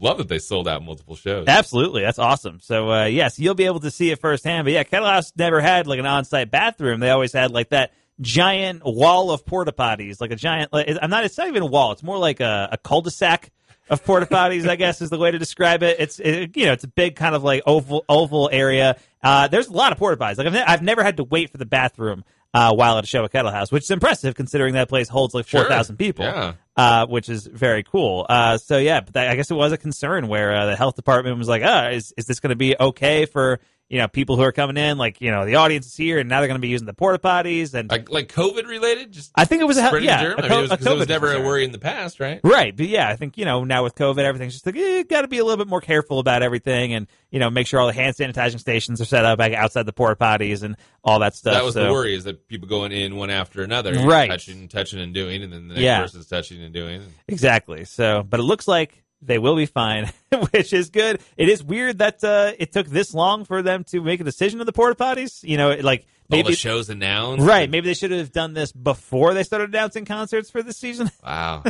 Speaker 2: Love that they sold out multiple shows.
Speaker 3: Absolutely, that's awesome. So uh, yes, you'll be able to see it firsthand. But yeah, KettleHouse never had like an on-site bathroom. They always had like that giant wall of porta potties, like a giant. Like, I'm not. It's not even a wall. It's more like a, a cul-de-sac of porta potties. I guess is the way to describe it. It's it, you know it's a big kind of like oval oval area. Uh, there's a lot of porta potties. Like I've, ne- I've never had to wait for the bathroom. Uh, while at a show at KettleHouse, which is impressive considering that place holds like
Speaker 2: Sure.
Speaker 3: four thousand people
Speaker 2: Yeah.
Speaker 3: uh, which is very cool. Uh, so yeah, but that, I guess it was a concern where uh, the health department was like, "Ah, is is this going to be okay for you know people who are coming in? Like you know the audience is here, and now they're going to be using the porta potties." And
Speaker 2: Like like COVID related. Just
Speaker 3: I think it was a yeah,
Speaker 2: germ.
Speaker 3: a
Speaker 2: I mean, it was,
Speaker 3: a
Speaker 2: 'cause it was
Speaker 3: COVID
Speaker 2: never a worry in the past, right?
Speaker 3: Right, but yeah, I think you know now with COVID, everything's just like eh, got to be a little bit more careful about everything, and you know make sure all the hand sanitizing stations are set up like, outside the porta potties and all that stuff.
Speaker 2: That was
Speaker 3: so.
Speaker 2: the worry is that people going in one after another,
Speaker 3: Right.
Speaker 2: Touching, touching, and doing, and then the next
Speaker 3: Yeah.
Speaker 2: person's touching and doing.
Speaker 3: Exactly. So, but it looks like they will be fine, (laughs) which is good. It is weird that uh, it took this long for them to make a decision on the porta potties. You know, like
Speaker 2: All
Speaker 3: maybe
Speaker 2: the shows announced.
Speaker 3: right, maybe they should have done this before they started announcing concerts for this season. (laughs)
Speaker 2: Wow.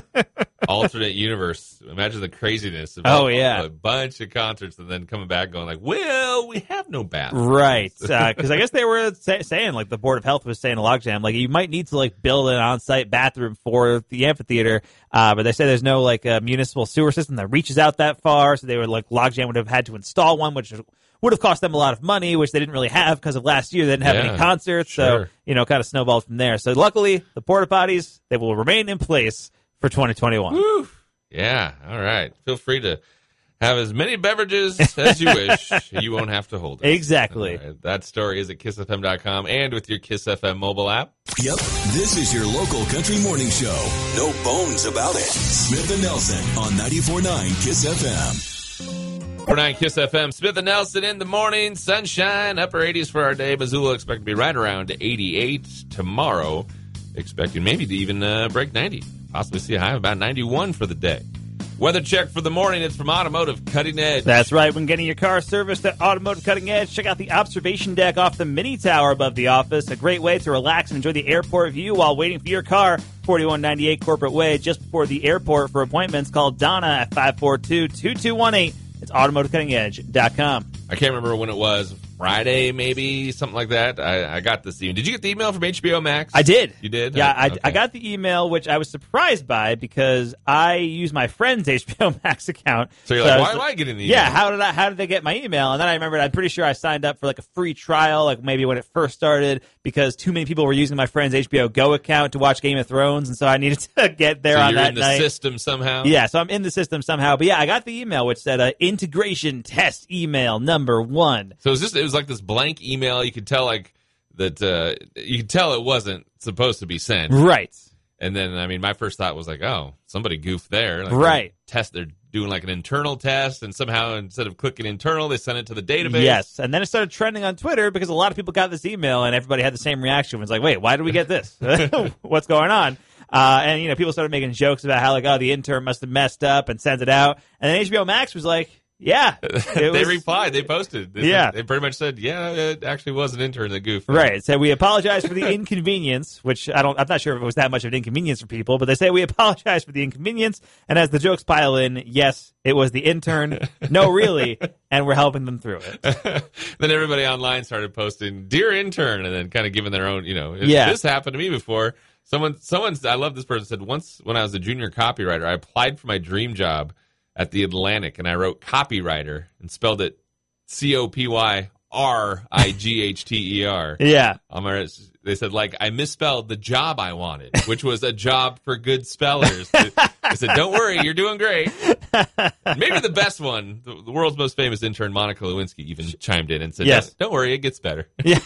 Speaker 2: Alternate universe. Imagine the craziness. Of
Speaker 3: Oh,
Speaker 2: a-
Speaker 3: yeah.
Speaker 2: A bunch of concerts and then coming back going like, well, we have no bathroom.
Speaker 3: right, (laughs) because I guess they were say, saying like the board of health was saying a logjam, like you might need to like build an on-site bathroom for the amphitheater, uh, but they say there's no like uh, municipal sewer system that reaches out that far, so they were like logjam would have had to install one, which would have cost them a lot of money, which they didn't really have because of last year. They didn't have
Speaker 2: Yeah,
Speaker 3: any concerts, so you know, kind of snowballed from there. So luckily, the porta potties they will remain in place for 2021.
Speaker 2: Woo. Yeah. All right. Feel free to have as many beverages as you wish. (laughs) you won't have to hold it.
Speaker 3: Exactly.
Speaker 2: All right. That story is at kissfm.com and with your Kiss FM mobile app.
Speaker 1: Yep, this is your local country morning show. No bones about it. Smith and Nelson on 94.9 Kiss FM.
Speaker 2: 49 Kiss FM. Smith and Nelson in the morning. Sunshine. Upper 80s for our day. Missoula expected to be right around 88 tomorrow. Expecting maybe to even uh, break 90. Possibly see a high of about 91 for the day. Weather check for the morning. It's from Automotive Cutting Edge.
Speaker 3: That's right. When getting your car serviced at Automotive Cutting Edge, check out the observation deck off the mini tower above the office. A great way to relax and enjoy the airport view while waiting for your car. 4198 Corporate Way, just before the airport. For appointments, call Donna at 542 2218. AutomotiveCuttingEdge.com.
Speaker 2: I can't remember when it was. Friday, maybe something like that. I, I got this email. Did you get the email from HBO Max?
Speaker 3: I did.
Speaker 2: You did?
Speaker 3: Yeah, I,
Speaker 2: Okay.
Speaker 3: I got the email, which I was surprised by because I use my friend's (laughs) HBO Max account.
Speaker 2: So you're
Speaker 3: I
Speaker 2: like, why am I getting the Email?
Speaker 3: Yeah, how did I? How did they get my email? And then I remembered. I'm pretty sure I signed up for like a free trial, like maybe when it first started, because too many people were using my friend's HBO Go account to watch Game of Thrones, and so I needed (laughs) to get there
Speaker 2: So
Speaker 3: on
Speaker 2: you're
Speaker 3: that
Speaker 2: in the
Speaker 3: night.
Speaker 2: system somehow?
Speaker 3: Yeah, so I'm in the system somehow. But yeah, I got the email which said uh, integration test email number one.
Speaker 2: So it was just it was like this blank email. You could tell like that uh, you could tell it wasn't supposed to be sent.
Speaker 3: Right.
Speaker 2: And then, I mean, my first thought was like, oh, somebody goofed there. Like,
Speaker 3: Right.
Speaker 2: Test. They're doing like an internal test, and somehow instead of clicking internal, they sent it to the database.
Speaker 3: Yes, and then it started trending on Twitter because a lot of people got this email and everybody had the same reaction. It was like, "Wait, why did we get this? (laughs) What's going on?" Uh, and you know, people started making jokes about how like, "Oh, the intern must have messed up and sent it out." And then HBO Max was like, "Yeah, (laughs)
Speaker 2: they
Speaker 3: was-
Speaker 2: replied. They posted. They
Speaker 3: Yeah.
Speaker 2: they pretty much said, yeah, it actually was an intern that goofed.
Speaker 3: Right. It said we apologize for the inconvenience, which I don't. I'm not sure if it was that much of an inconvenience for people, but they say we apologize for the inconvenience. And as the jokes pile in, yes, it was the intern. No, really, and we're helping them through it. (laughs)
Speaker 2: then everybody online started posting "Dear intern" and then kind of giving their own. You know,
Speaker 3: Yeah.
Speaker 2: this happened to me before. Someone, someone, I love this person said once when I was a junior copywriter, I applied for my dream job at the Atlantic and I wrote copywriter and spelled it C O P Y R I G H T E R. (laughs)
Speaker 3: Yeah.
Speaker 2: My, they said like I misspelled the job I wanted, which was a job for good spellers. (laughs) I said, "Don't worry, you're doing great." Maybe the best one, the, the world's most famous intern, Monica Lewinsky, even chimed in and said,
Speaker 3: Yes.
Speaker 2: "Don't- don't worry, it gets better." (laughs)
Speaker 3: Yeah.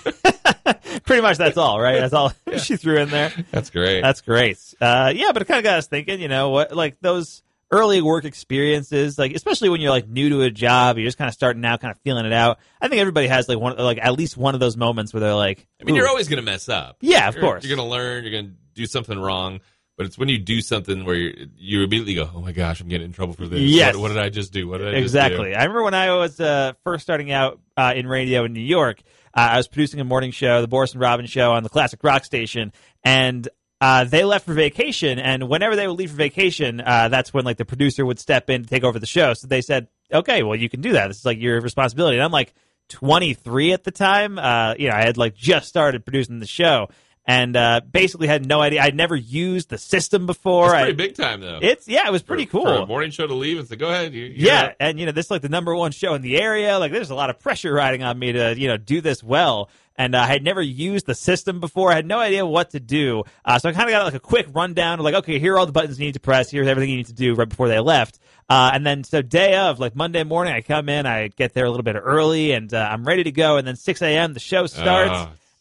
Speaker 3: Pretty much that's all, right? That's all she threw in there.
Speaker 2: That's great.
Speaker 3: That's great. Uh, yeah, but it kind of got us thinking, you know, what like those early work experiences, like especially when you're like new to a job, you're just kind of starting out, kind of feeling it out. I think everybody has like one, like at least one of those moments where they're like,
Speaker 2: I mean,
Speaker 3: "Ooh."
Speaker 2: you're always going to mess up.
Speaker 3: Yeah, of
Speaker 2: You're-
Speaker 3: course.
Speaker 2: You're going to learn. You're going to do something wrong. But it's when you do something where you you immediately go, "Oh my gosh, I'm getting in trouble for this."
Speaker 3: Yes.
Speaker 2: What, what did I just do? What did I
Speaker 3: exactly.
Speaker 2: just do?
Speaker 3: I remember when I was uh, first starting out uh, in radio in New York. Uh, I was producing a morning show, the Boris and Robin show, on the classic rock station, and uh, they left for vacation. And whenever they would leave for vacation, uh, that's when like the producer would step in to take over the show. So they said, "Okay, well, you can do that. This is like your responsibility." And I'm like 23 at the time. Uh, you know, I had like just started producing the show. And uh, basically had no idea. I'd never used the system before.
Speaker 2: It's
Speaker 3: I-
Speaker 2: pretty big time though.
Speaker 3: It's yeah, it was pretty
Speaker 2: for
Speaker 3: cool.
Speaker 2: a morning show to leave and say, "Go ahead." You,
Speaker 3: Yeah,
Speaker 2: up."
Speaker 3: and you know this is like the number one show in the area. Like there's a lot of pressure riding on me to you know do this well. And I had never used the system before. I had no idea what to do. Uh, so I kind of got like a quick rundown like, okay, here are all the buttons you need to press. Here's everything you need to do right before they left. Uh, and then so day of like Monday morning, I come in, I get there a little bit early, and uh, I'm ready to go. And then 6 a.m. the show starts.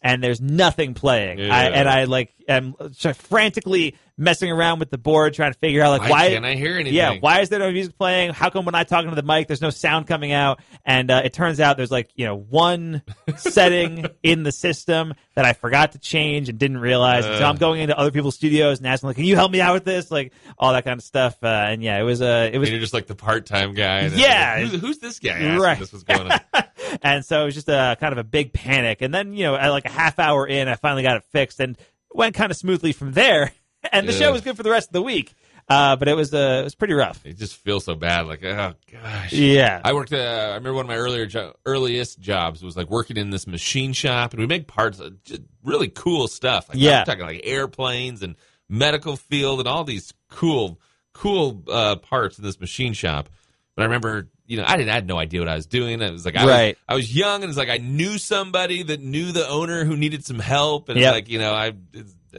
Speaker 3: And there's nothing playing,
Speaker 2: Yeah.
Speaker 3: I, and I like am frantically messing around with the board, trying to figure out like
Speaker 2: Why
Speaker 3: why
Speaker 2: can't I hear anything?
Speaker 3: yeah, why is there no music playing? How come when I talk into the mic, there's no sound coming out? And uh, it turns out there's like you know one (laughs) setting in the system that I forgot to change and didn't realize. And so
Speaker 2: Uh.
Speaker 3: I'm going into other people's studios and asking like, "Can you help me out with this?" Like all that kind of stuff. Uh, and yeah, it was uh, it was
Speaker 2: And you're just like the part-time guy.
Speaker 3: Yeah.
Speaker 2: like, who's, who's this guy?
Speaker 3: Right.
Speaker 2: This was going on. (laughs)
Speaker 3: and so it was just a kind of a big panic. And then you know, at like a half hour in, I finally got it fixed and went kind of smoothly from there. (laughs) And the
Speaker 2: Yeah.
Speaker 3: show was good for the rest of the week. Uh, but it was uh, it was pretty rough.
Speaker 2: It just feels so bad. Like, oh gosh.
Speaker 3: Yeah.
Speaker 2: I worked. Uh, I remember one of my earlier jo- earliest jobs was like working in this machine shop, and we make parts, of just really cool stuff. Like,
Speaker 3: Yeah.
Speaker 2: I'm talking like airplanes and medical field and all these cool, cool uh, parts in this machine shop. But I remember, you know, I didn't I had no idea what I was doing. I was like, I
Speaker 3: Right.
Speaker 2: was, I was young, and it's like I knew somebody that knew the owner who needed some help, and
Speaker 3: Yep.
Speaker 2: like you know, I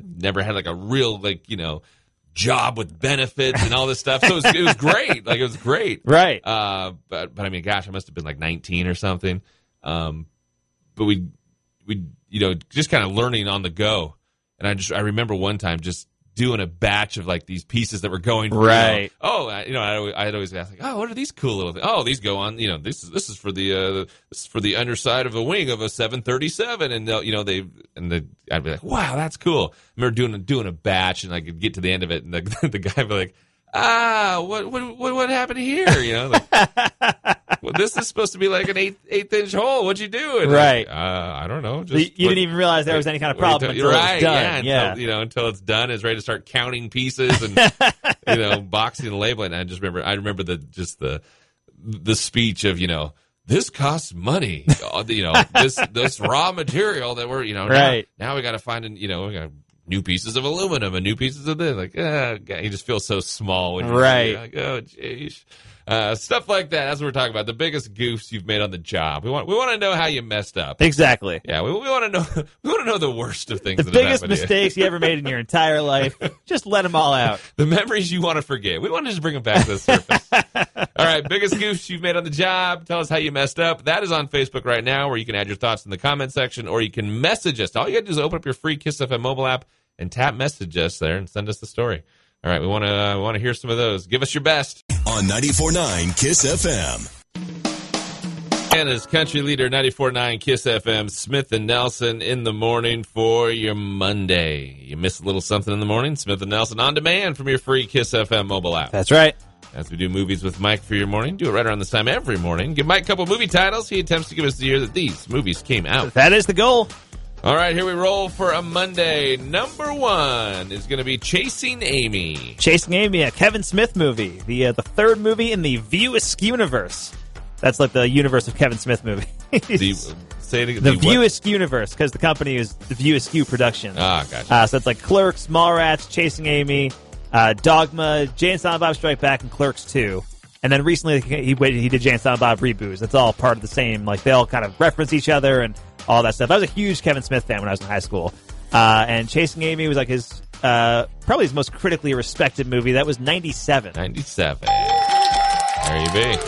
Speaker 2: never had like a real like you know job with benefits and all this stuff. So it was, it was great. Like it was great. (laughs)
Speaker 3: Right.
Speaker 2: Uh, but but I mean, gosh, I must have been like 19 or something. Um, but we we you know just kind of learning on the go. And I just I remember one time just doing a batch of like these pieces that were going through, you know,
Speaker 3: Right.
Speaker 2: oh, I, you know, I, always- I'd always ask like, oh, what are these cool little things? Oh, these go on. You know, this is this is for the uh, this is for the underside of a wing of a 737, and they'll, you know they and the I'd be like, wow, that's cool. I remember doing doing a batch, and I could get to the end of it, and the (laughs) the guy would be like. Ah, what what what what happened here? You know, like, (laughs) well, this is supposed to be like an eighth eighth inch hole. What'd you do? And
Speaker 3: Right.
Speaker 2: like, uh, I don't know.
Speaker 3: So you you
Speaker 2: put-
Speaker 3: didn't even realize there was any kind of problem
Speaker 2: till-
Speaker 3: until
Speaker 2: right,
Speaker 3: done.
Speaker 2: Yeah,
Speaker 3: Yeah,
Speaker 2: until, you know, until it's done, it's ready to start counting pieces and (laughs) you know, boxing and labeling. And I just remember, I remember the just the the speech of you know. This costs money, Uh, you know. This this raw material that we're, you know,
Speaker 3: Right.
Speaker 2: now we got to find, an, you know, we got new pieces of aluminum and new pieces of this. Like, uh, God, you just feel so small when you're
Speaker 3: Right.
Speaker 2: like, oh, jeez. Uh, stuff like that. That's what we're talking about. The biggest goofs you've made on the job. We want we want to know how you messed up.
Speaker 3: exactly.
Speaker 2: Yeah, we, we want to know. (laughs) We want to know the worst of things.
Speaker 3: The
Speaker 2: that
Speaker 3: biggest
Speaker 2: happened to you.
Speaker 3: mistakes you ever made in your entire life. (laughs) Just let them all out.
Speaker 2: the memories you want to forget. We want to just bring them back to the surface. (laughs) All right, biggest goofs you've made on the job. Tell us how you messed up. That is on Facebook right now, where you can add your thoughts in the comment section, or you can message us. All you got to do is open up your free Kiss FM mobile app and tap message us there and send us the story. All right, we want to uh, want to hear some of those. Give us your best.
Speaker 1: On 94.9 Kiss FM.
Speaker 2: Montana's country leader, 94.9 Kiss FM, Smith and Nelson in the morning for your Monday. You miss a little something in the morning? Smith and Nelson on demand from your free Kiss FM mobile app.
Speaker 3: That's right.
Speaker 2: As we do movies with Mike for your morning, do it right around this time every morning. Give Mike a couple movie titles. He attempts to give us the year that these movies came out.
Speaker 3: That is the goal.
Speaker 2: All right, here we roll for a Monday. Number one is going to be Chasing Amy.
Speaker 3: Chasing Amy, a Kevin Smith movie, the uh, the third movie in the View Askew universe. That's like the universe of Kevin Smith movies.
Speaker 2: The, (laughs) say it again.
Speaker 3: the
Speaker 2: what?
Speaker 3: View Askew universe, because the company is the View Askew Productions.
Speaker 2: Ah, gotcha.
Speaker 3: Uh, so it's like Clerks, Mallrats, Chasing Amy, uh, Dogma, Jay and Silent Bob Strike Back, and Clerks 2. And then recently he he did Jay and Silent Bob reboots. It's all part of the same. Like they all kind of reference each other and all that stuff. I was a huge Kevin Smith fan when I was in high school. Uh, and Chasing Amy was like his uh, probably his most critically respected movie. That was '97.
Speaker 2: 97. There you be.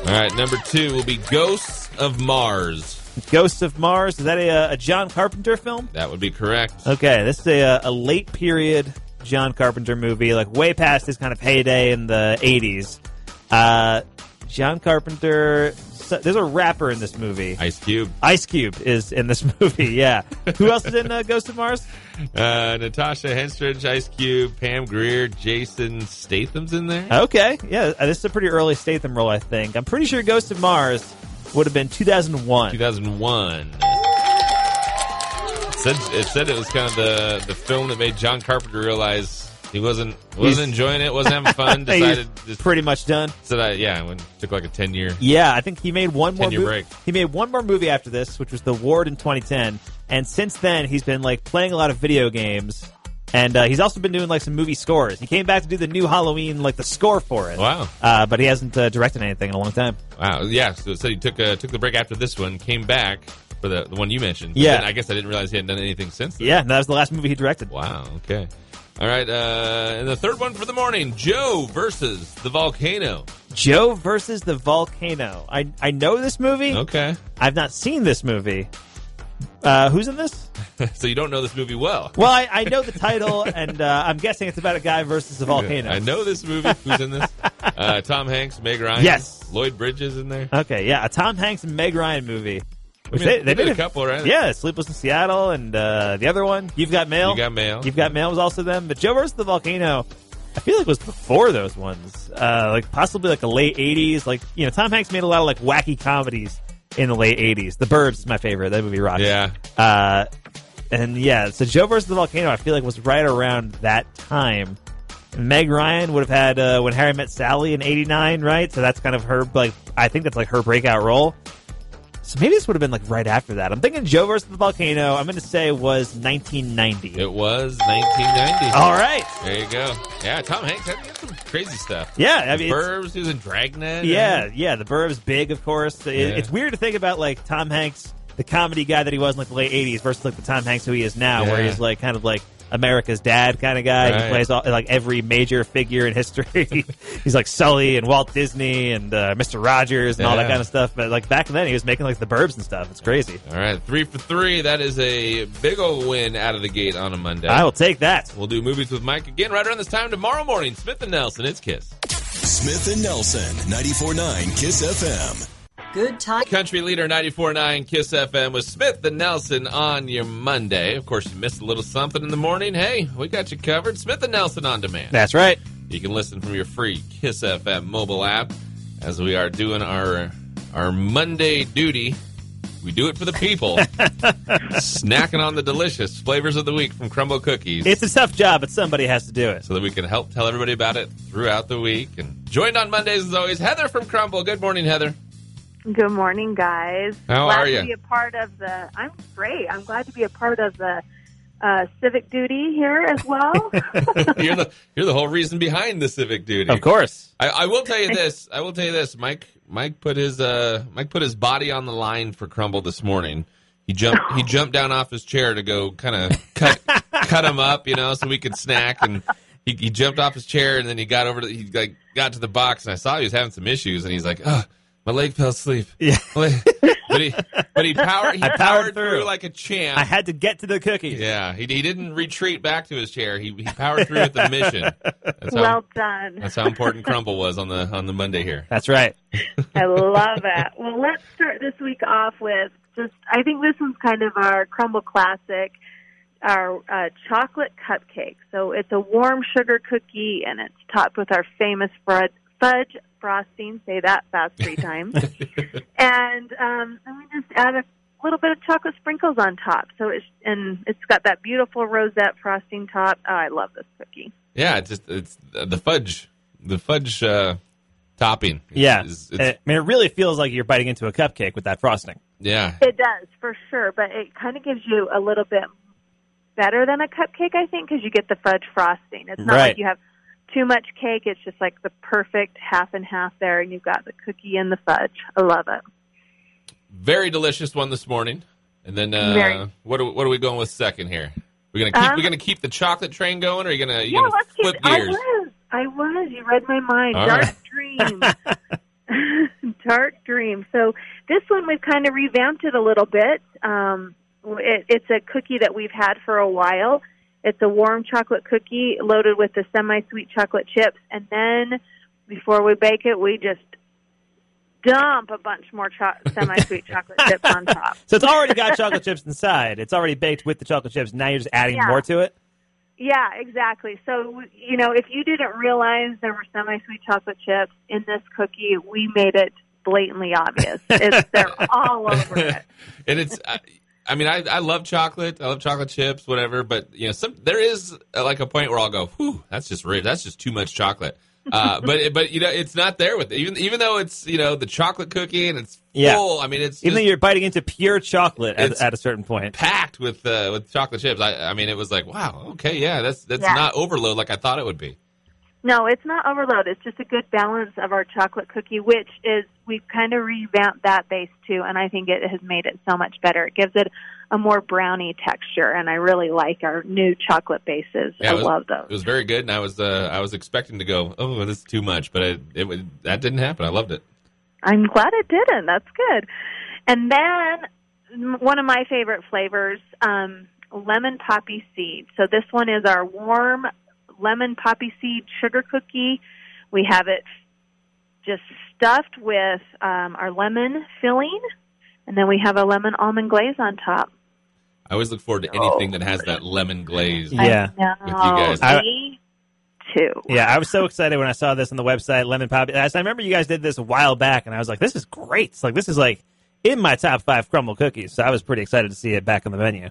Speaker 2: All right, number two will be Ghosts of Mars.
Speaker 3: Ghosts of Mars. Is that a, a John Carpenter film?
Speaker 2: That would be correct.
Speaker 3: Okay, this is a, a late period John Carpenter movie, like way past his kind of heyday in the '80s. Uh, John Carpenter. There's a rapper in this movie.
Speaker 2: Ice Cube.
Speaker 3: Ice Cube is in this (laughs) movie. Yeah. Who else is in uh, Ghost of Mars?
Speaker 2: Uh, Natasha Henstridge, Ice Cube, Pam Grier, Jason Statham's in there.
Speaker 3: Okay. Yeah, uh, this is a pretty early Statham role, I think. I'm pretty sure Ghost of Mars would have been 2001.
Speaker 2: 2001. It said, it said it was kind of the, the film that made John Carpenter realize he wasn't wasn't
Speaker 3: He's-
Speaker 2: enjoying it, wasn't having fun. (laughs) Decided just
Speaker 3: pretty much done.
Speaker 2: said, I, yeah, when took like a ten year.
Speaker 3: Yeah, I think he made one more movie.
Speaker 2: break.
Speaker 3: He made one more movie after this, which was The Ward in 2010. And since then, he's been like playing a lot of video games, and uh, he's also been doing like some movie scores. He came back to do the new Halloween, like the score for it.
Speaker 2: Wow.
Speaker 3: Uh, but he hasn't uh, directed anything in a long time.
Speaker 2: Wow, yeah. So said he took uh, took the break after this one, came back for the the one you mentioned. But
Speaker 3: Yeah.
Speaker 2: I guess I didn't realize he hadn't done anything since. Then.
Speaker 3: Yeah, that was the last movie he directed.
Speaker 2: Wow. Okay. All right. Uh, and the third one for the morning: Joe versus the volcano.
Speaker 3: Joe versus the volcano. I I know this movie.
Speaker 2: Okay.
Speaker 3: I've not seen this movie. Uh, who's in this? (laughs)
Speaker 2: so you don't know this movie well.
Speaker 3: Well, I, I know the title, (laughs) and uh, I'm guessing it's about a guy versus a volcano.
Speaker 2: I know this movie. Who's in this? (laughs) Uh, Tom Hanks, Meg Ryan.
Speaker 3: Yes.
Speaker 2: Lloyd Bridges in there.
Speaker 3: Okay, yeah, a Tom Hanks and Meg Ryan movie. Which
Speaker 2: I mean,
Speaker 3: they, they
Speaker 2: did a couple, right?
Speaker 3: Yeah, Sleepless in Seattle, and uh, the other one, You've Got Mail.
Speaker 2: You Got Mail.
Speaker 3: You've Got Mail was also them. But Joe versus the Volcano, I feel like it was before those ones. Uh, like possibly like the late '80s. Like you know, Tom Hanks made a lot of like wacky comedies in the late '80s. The Burbs is my favorite. That movie rocks.
Speaker 2: Yeah.
Speaker 3: Uh, and yeah, so Joe versus the Volcano, I feel like was right around that time. Meg Ryan would have had uh, when Harry Met Sally in '89, right? So that's kind of her like I think that's like her breakout role. So maybe this would have been like right after that. I'm thinking Joe versus the Volcano. I'm going to say was 1990.
Speaker 2: It was 1990.
Speaker 3: All right.
Speaker 2: There you go. Yeah, Tom Hanks had some crazy stuff.
Speaker 3: Yeah, I mean, it's-
Speaker 2: Burbs. He was in Dragnet.
Speaker 3: yeah, yeah. The Burbs, big, of course. It-
Speaker 2: Yeah.
Speaker 3: It's weird to think about like Tom Hanks, the comedy guy that he was in like the late '80s, versus like the Tom Hanks who he is now, where he's like kind of like America's dad kind of guy.
Speaker 2: Right.
Speaker 3: He plays all, like every major figure in history. (laughs) he's like Sully and Walt Disney and uh, Mr. Rogers and all that kind of stuff. But like back then, he was making like the Burbs and stuff. It's crazy.
Speaker 2: All right, three for three. That is a big old win out of the gate on a Monday.
Speaker 3: I will take that.
Speaker 2: We'll do movies with Mike again right around this time tomorrow morning. Smith and Nelson, it's Kiss.
Speaker 1: Smith and Nelson, 94.9 Kiss FM.
Speaker 5: Good time.
Speaker 2: Country leader 94.9 Kiss FM with Smith and Nelson on your Monday. Of course, you missed a little something in the morning. Hey, we got you covered. Smith and Nelson on demand.
Speaker 3: That's right.
Speaker 2: You can listen from your free Kiss FM mobile app as we are doing our our Monday duty. We do it for the people. (laughs) Snacking on the delicious flavors of the week from Crumble Cookies.
Speaker 3: It's a tough job, but somebody has to do it.
Speaker 2: so that we can help tell everybody about it throughout the week. And joined on Mondays as always, Heather from Crumble. Good morning, Heather.
Speaker 6: Good morning, guys.
Speaker 2: How
Speaker 6: glad
Speaker 2: are
Speaker 6: to be a part of the. I'm great. I'm glad to be a part of the uh, civic duty here as well. (laughs)
Speaker 2: you're the you're the whole reason behind the civic duty.
Speaker 3: Of course.
Speaker 2: I, I will tell you this. I will tell you this. Mike Mike put his uh Mike put his body on the line for Crumble this morning. He jumped he (sighs) jumped down off his chair to go kind of cut (laughs) cut him up, you know, so we could snack and he, he jumped off his chair and then he got over to he like got to the box and I saw he was having some issues and he's like, oh, my leg fell asleep.
Speaker 3: Yeah. (laughs)
Speaker 2: but he but he powered he
Speaker 3: I powered
Speaker 2: powered
Speaker 3: through.
Speaker 2: through like a champ.
Speaker 3: I had to get to the cookies.
Speaker 2: yeah, he, he didn't retreat back to his chair. He, he powered through with the mission. That's how,
Speaker 6: Well done.
Speaker 2: that's how important Crumble was on the on the Monday here.
Speaker 3: That's right.
Speaker 6: I love it. Well, let's start this week off with just, I think this one's kind of our crumble classic, our uh, chocolate cupcake. So it's a warm sugar cookie and it's topped with our famous fudge, fudge frosting. Say that fast three (laughs) times. and um, then we just add a little bit of chocolate sprinkles on top. So it's, and it's got that beautiful rosette frosting top. Oh, I love this cookie.
Speaker 2: Yeah, it's just it's the fudge, the fudge uh, topping. is-
Speaker 3: Yeah.
Speaker 2: is- it's-
Speaker 3: I mean, it really feels like you're biting into a cupcake with that frosting.
Speaker 2: yeah.
Speaker 6: It does for sure, but it kind of gives you a little bit better than a cupcake, I think, because you get the fudge frosting. It's not
Speaker 3: Right.
Speaker 6: like you have too much cake; it's just like the perfect half and half there, and you've got the cookie and the fudge. I love it.
Speaker 2: Very delicious one this morning. And then uh,
Speaker 6: Very.
Speaker 2: what are, what are we going with second here? We're gonna keep
Speaker 6: Um,
Speaker 2: we're gonna keep the chocolate train going, or are you gonna you
Speaker 6: yeah,
Speaker 2: gonna
Speaker 6: let's
Speaker 2: flip
Speaker 6: keep. I was, I was. You read my mind.
Speaker 2: All
Speaker 6: Dark
Speaker 2: right. (laughs)
Speaker 6: dream. (laughs) Dark dream. So this one we've kind of revamped it a little bit. Um, it, it's a cookie that we've had for a while. It's a warm chocolate cookie loaded with the semi-sweet chocolate chips, and then before we bake it, we just dump a bunch more cho- semi-sweet chocolate (laughs) chips on top.
Speaker 3: So it's already got chocolate chips inside. It's already baked with the chocolate chips. Now you're just adding
Speaker 6: Yeah.
Speaker 3: more to it.
Speaker 6: Yeah, exactly. So, you know, if you didn't realize there were semi-sweet chocolate chips in this cookie, we made it blatantly obvious. It's, they're all over (laughs) it.
Speaker 2: and it's uh, I, I mean I, I love chocolate. I love chocolate chips, whatever. But you know, some there is uh, like a point where I'll go, "Whew, that's just rich. That's just too much chocolate." (laughs) Uh, but but you know, it's not there with it. Even even though it's you know the chocolate cookie and it's
Speaker 3: Yeah.
Speaker 2: full. I mean, it's
Speaker 3: Even
Speaker 2: just
Speaker 3: though you're biting into pure chocolate at, at a certain point.
Speaker 2: packed with uh, with chocolate chips. I I mean, it was like, wow, okay, yeah, that's that's
Speaker 6: Yeah.
Speaker 2: not overload like I thought it would be.
Speaker 6: No, it's not overload. It's just a good balance of our chocolate cookie, which is we've kind of revamped that base too, and I think it has made it so much better. It gives it a more brownie texture, and I really like our new chocolate bases.
Speaker 2: Yeah,
Speaker 6: I
Speaker 2: was,
Speaker 6: love those.
Speaker 2: It was very good, and I was uh, I was expecting to go, oh, this is too much, but it, it that didn't happen. I loved it.
Speaker 6: I'm glad it didn't. That's good. And then one of my favorite flavors, um, lemon poppy seed. So this one is our warm lemon poppy seed sugar cookie. We have it just stuffed with um, our lemon filling, and then we have a lemon almond glaze on top.
Speaker 2: I always look forward to anything that has that lemon glaze.
Speaker 3: Yeah.
Speaker 6: I.
Speaker 2: With you guys.
Speaker 3: I-
Speaker 6: Me too.
Speaker 3: Yeah, I was so excited when I saw this on the website, Lemon Poppy. I remember you guys did this a while back, and I was like, "This is great!" It's like this is like in my top five crumble cookies. So I was pretty excited to see it back on the menu.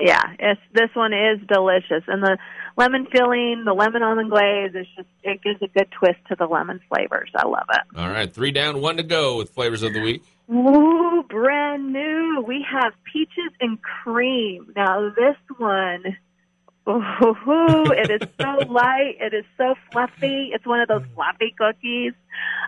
Speaker 6: Yeah, it's this one is delicious, and the lemon filling, the lemon almond glaze, is just it gives a good twist to the lemon flavors. I love it.
Speaker 2: All right, three down, one to go with flavors of the week.
Speaker 6: Ooh, brand new. We have peaches and cream. Now this one, ooh, it is so (laughs) light. It is so fluffy. It's one of those fluffy cookies.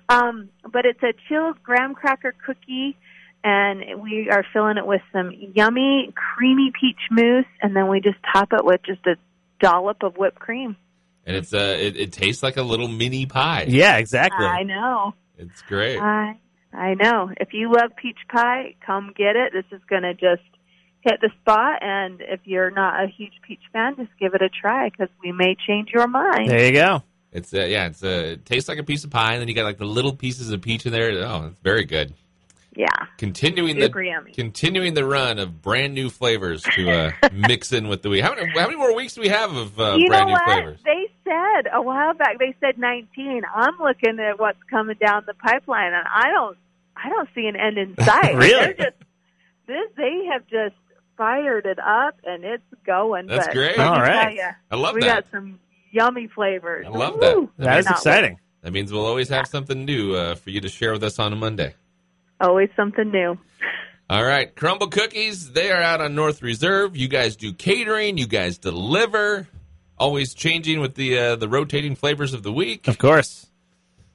Speaker 6: Um, but it's a chilled graham cracker cookie, and we are filling it with some yummy, creamy peach mousse, and then we just top it with just a dollop of whipped cream.
Speaker 2: And it's uh, it, it tastes like a little mini pie.
Speaker 3: Yeah, exactly.
Speaker 6: I know.
Speaker 2: It's great.
Speaker 6: I I know. If you love peach pie, come get it. This is going to just hit the spot. And if you're not a huge peach fan, just give it a try because we may change your mind.
Speaker 3: There you go.
Speaker 2: It's uh, yeah, it's uh, it tastes like a piece of pie, and then you got like the little pieces of peach in there. Oh, it's very good.
Speaker 6: Yeah.
Speaker 2: Continuing
Speaker 6: Super
Speaker 2: the
Speaker 6: yummy.
Speaker 2: continuing the run of brand new flavors to uh, (laughs) mix in with the week. How many how many more weeks do we have of uh,
Speaker 6: you
Speaker 2: brand
Speaker 6: know
Speaker 2: new
Speaker 6: what?
Speaker 2: flavors?
Speaker 6: They said a while back. They said 19. I'm looking at what's coming down the pipeline, and I don't. I don't see an end in (laughs) sight.
Speaker 3: Really?
Speaker 6: They're just this. They have just fired it up, and it's going.
Speaker 2: That's
Speaker 6: but
Speaker 2: great.
Speaker 3: All right.
Speaker 6: tell ya,
Speaker 2: I love
Speaker 6: we
Speaker 2: that.
Speaker 6: We got some yummy flavors.
Speaker 2: I love that.
Speaker 3: That is
Speaker 6: Cannot
Speaker 3: exciting.
Speaker 2: That means we'll always have something new uh, for you to share with us on a Monday.
Speaker 6: Always something new.
Speaker 2: All right, Crumble Cookies, they are out on North Reserve. You guys do catering, you guys deliver, always changing with the uh, the rotating flavors of the week.
Speaker 3: Of course.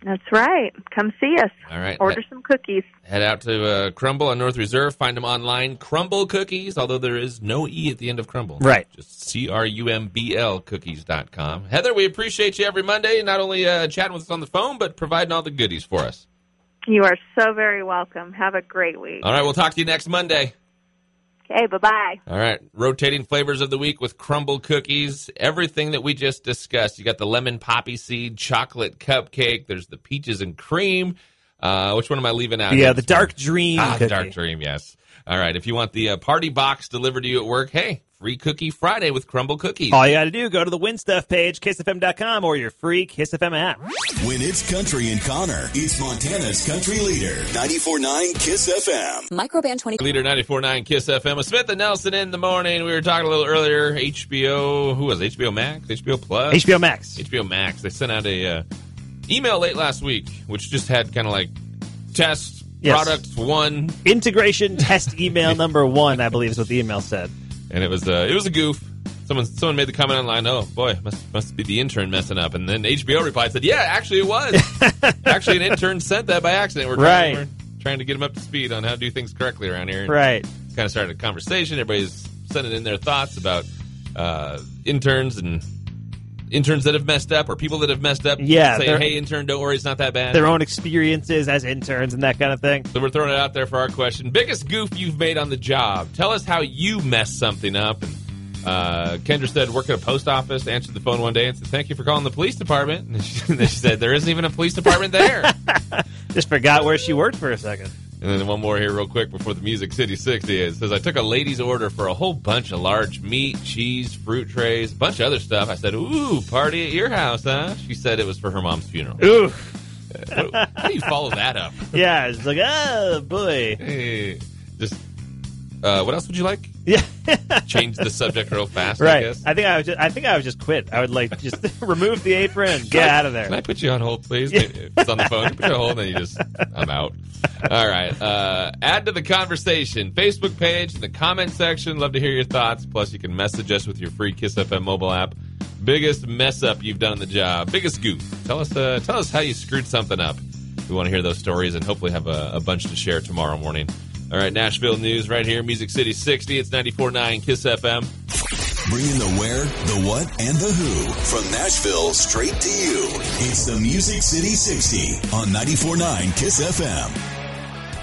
Speaker 6: That's right. Come see us.
Speaker 2: All right.
Speaker 6: Order some cookies.
Speaker 2: Head out to uh, Crumble on North Reserve. Find them online. Crumble Cookies, although there is no E at the end of Crumble.
Speaker 3: Right.
Speaker 2: Just C R U M B L cookies.com. Heather, we appreciate you every Monday, not only uh, chatting with us on the phone, but providing all the goodies for us.
Speaker 6: You are so very welcome. Have a great week.
Speaker 2: All right, we'll talk to you next Monday.
Speaker 6: Okay, bye bye.
Speaker 2: All right, rotating flavors of the week with crumble cookies. Everything that we just discussed. You got the lemon poppy seed chocolate cupcake. There's the peaches and cream. Uh, which one am I leaving out?
Speaker 3: Yeah, the dark dream.
Speaker 2: Ah,
Speaker 3: cookie.
Speaker 2: dark dream. Yes. All right. If you want the uh, party box delivered to you at work, hey, free cookie Friday with crumble cookies.
Speaker 3: All you got to do, go to the Win Stuff page, kissfm.com, or your free Kiss FM app.
Speaker 1: When it's country and Connor, it's Montana's country leader. 94.9 KISS FM.
Speaker 5: Microban 20.
Speaker 2: Leader 94.9 Kiss FM with Smith and Nelson in the morning. We were talking a little earlier. HBO, who was it? HBO Max, HBO Plus,
Speaker 3: HBO Max.
Speaker 2: HBO Max. They sent out a uh, email late last week, which just had kind of like test
Speaker 3: Yes.
Speaker 2: product one,
Speaker 3: Integration test email (laughs) number one, I believe is what the email said.
Speaker 2: And it was uh, it was a goof. Someone someone made the comment online. Oh boy, must must be the intern messing up. And then HBO replied said, Yeah, actually it was. (laughs) actually, an intern sent that by accident. We're trying,
Speaker 3: Right.
Speaker 2: we're trying to get him up to speed on how to do things correctly around here. And
Speaker 3: Right.
Speaker 2: kind of started a conversation. Everybody's sending in their thoughts about uh, interns and interns that have messed up or people that have messed up.
Speaker 3: Yeah,
Speaker 2: say, hey, intern, don't worry, it's not that bad.
Speaker 3: Their own experiences as interns and that kind of thing.
Speaker 2: So we're throwing it out there for our question. Biggest goof you've made on the job. Tell us how you messed something up. And uh, Kendra said, work at a post office, answered the phone one day and said, thank you for calling the police department. (laughs) And she, and she said, there isn't even a police department there. (laughs)
Speaker 3: Just forgot where she worked for a second.
Speaker 2: And then one more here, real quick, before the Music City 60 is. Says, I took a lady's order for a whole bunch of large meat, cheese, fruit trays, a bunch of other stuff. I said, Ooh, party at your house, huh? She said it was for her mom's funeral.
Speaker 3: Ooh.
Speaker 2: Uh, How do you follow that up?
Speaker 3: Yeah, it's like, oh, boy.
Speaker 2: Hey, just, uh, what else would you like?
Speaker 3: Yeah.
Speaker 2: Change the subject real fast, I
Speaker 3: right.
Speaker 2: guess.
Speaker 3: I think I would just, I think I would just quit. I would like just (laughs) remove the apron, get out of there.
Speaker 2: Can I put you on hold, please? If it's on the phone. Put you on hold, and then you just, I'm out. All right. Uh, add to the conversation. Facebook page in the comment section. Love to hear your thoughts. Plus, you can message us with your free Kiss FM mobile app. Biggest mess up you've done on the job. Biggest goof. Tell us. Uh, tell us how you screwed something up. We want to hear those stories and hopefully have a, a bunch to share tomorrow morning. All right, Nashville news right here, Music City 60. It's 94.9 Kiss FM.
Speaker 1: Bringing the where, the what, and the who from Nashville straight to you. It's the Music City 60 on 94.9 KISS FM.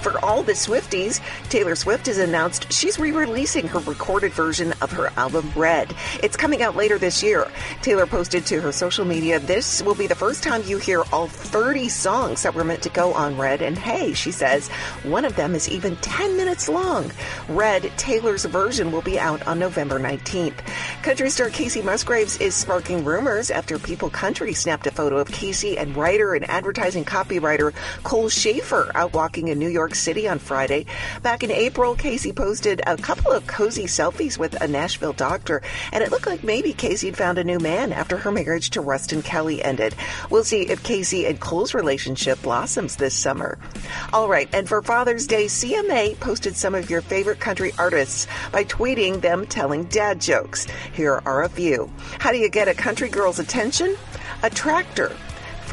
Speaker 4: For all the Swifties, Taylor Swift has announced she's re-releasing her recorded version of her album Red. It's coming out later this year. Taylor posted to her social media, this will be the first time you hear all 30 songs that were meant to go on Red. And hey, she says, one of them is even 10 minutes long. Red, Taylor's version, will be out on November 19th. Country star Kacey Musgraves is sparking rumors after People Country snapped a photo of Kacey and writer and advertising copywriter Cole Schafer out walking in New York City on Friday. Back in April, Kacey posted a couple of cozy selfies with a Nashville doctor, and it looked like maybe Kacey had found a new man after her marriage to Ruston Kelly ended. We'll see if Kacey and Cole's relationship blossoms this summer. All right, and for Father's Day, CMA posted some of your favorite country artists by tweeting them telling dad jokes. Here are a few. How do you get a country girl's attention? A tractor.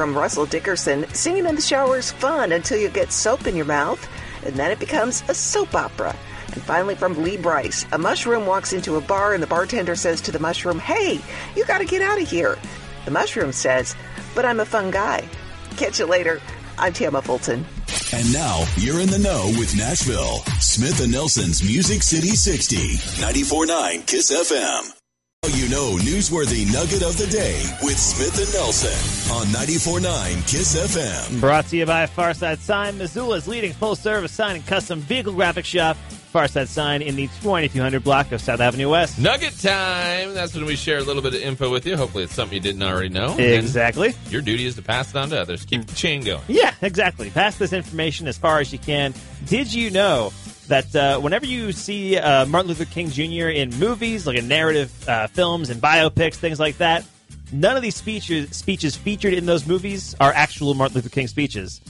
Speaker 4: From Russell Dickerson, singing in the shower is fun until you get soap in your mouth, and then it becomes a soap opera. And finally, from Lee Brice, a mushroom walks into a bar and the bartender says to the mushroom, Hey, you gotta get out of here. The mushroom says, But I'm a fun guy. Catch you later. I'm Tama Fulton.
Speaker 1: And now you're in the know with Nashville. Smith and Nelson's Music City 60, 94.9 KISS FM. You know, newsworthy nugget of the day with Smith and Nelson on 94.9 KISS FM.
Speaker 3: Brought to you by Farside Sign, Missoula's leading full service sign and custom vehicle graphic shop. Farside Sign in the 2200 block of South Avenue West.
Speaker 2: Nugget time. That's when we share a little bit of info with you. Hopefully, it's something you didn't already know. And
Speaker 3: Exactly.
Speaker 2: your duty is to pass it on to others. Keep the chain going.
Speaker 3: Yeah, exactly. Pass this information as far as you can. Did you know that uh, whenever you see uh, Martin Luther King Jr. in movies, like in narrative uh, films and biopics, things like that, none of these speeches, speeches featured in those movies are actual Martin Luther King speeches.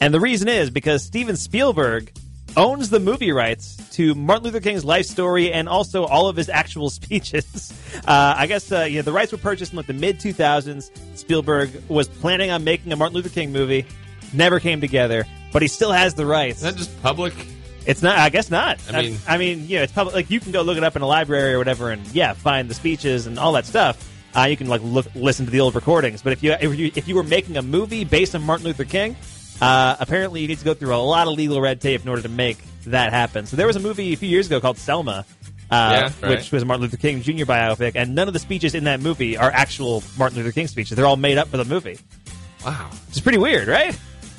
Speaker 3: And the reason is because Steven Spielberg owns the movie rights to Martin Luther King's life story and also all of his actual (laughs) speeches. Uh, I guess uh, yeah, the rights were purchased in like the mid 2000s. Spielberg was planning on making a Martin Luther King movie, never came together, but he still has the rights.
Speaker 2: Is that just public?
Speaker 3: It's not. I guess not.
Speaker 2: I mean-
Speaker 3: I, mean, yeah, it's public. Like you can go look it up in a library or whatever, and yeah, find the speeches and all that stuff. Uh, you can like look, listen to the old recordings. But if you if you if you were making a movie based on Martin Luther King, uh, apparently you need to go through a lot of legal red tape in order to make that happen. So there was a movie a few years ago called Selma. Uh,
Speaker 2: Yeah, right.
Speaker 3: which was a Martin Luther King Jr. biopic, and none of the speeches in that movie are actual Martin Luther King speeches. They're all made up for the movie,
Speaker 2: Wow.
Speaker 3: it's pretty weird, right?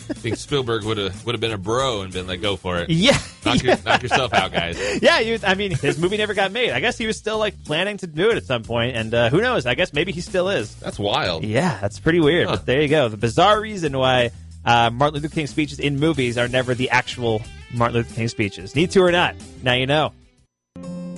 Speaker 2: I (laughs) think Spielberg would have would have been a bro and been like, "Go for it,
Speaker 3: Yeah,
Speaker 2: knock, your, knock yourself out, guys." (laughs)
Speaker 3: yeah, was, I mean, his movie never got made. I guess he was still like planning to do it at some point, and uh, who knows? I guess maybe he still is.
Speaker 2: That's wild.
Speaker 3: Yeah, that's pretty weird.
Speaker 2: Huh.
Speaker 3: But there you go. The bizarre reason why uh, Martin Luther King speeches in movies are never the actual Martin Luther King speeches. Need to or not? Now you know.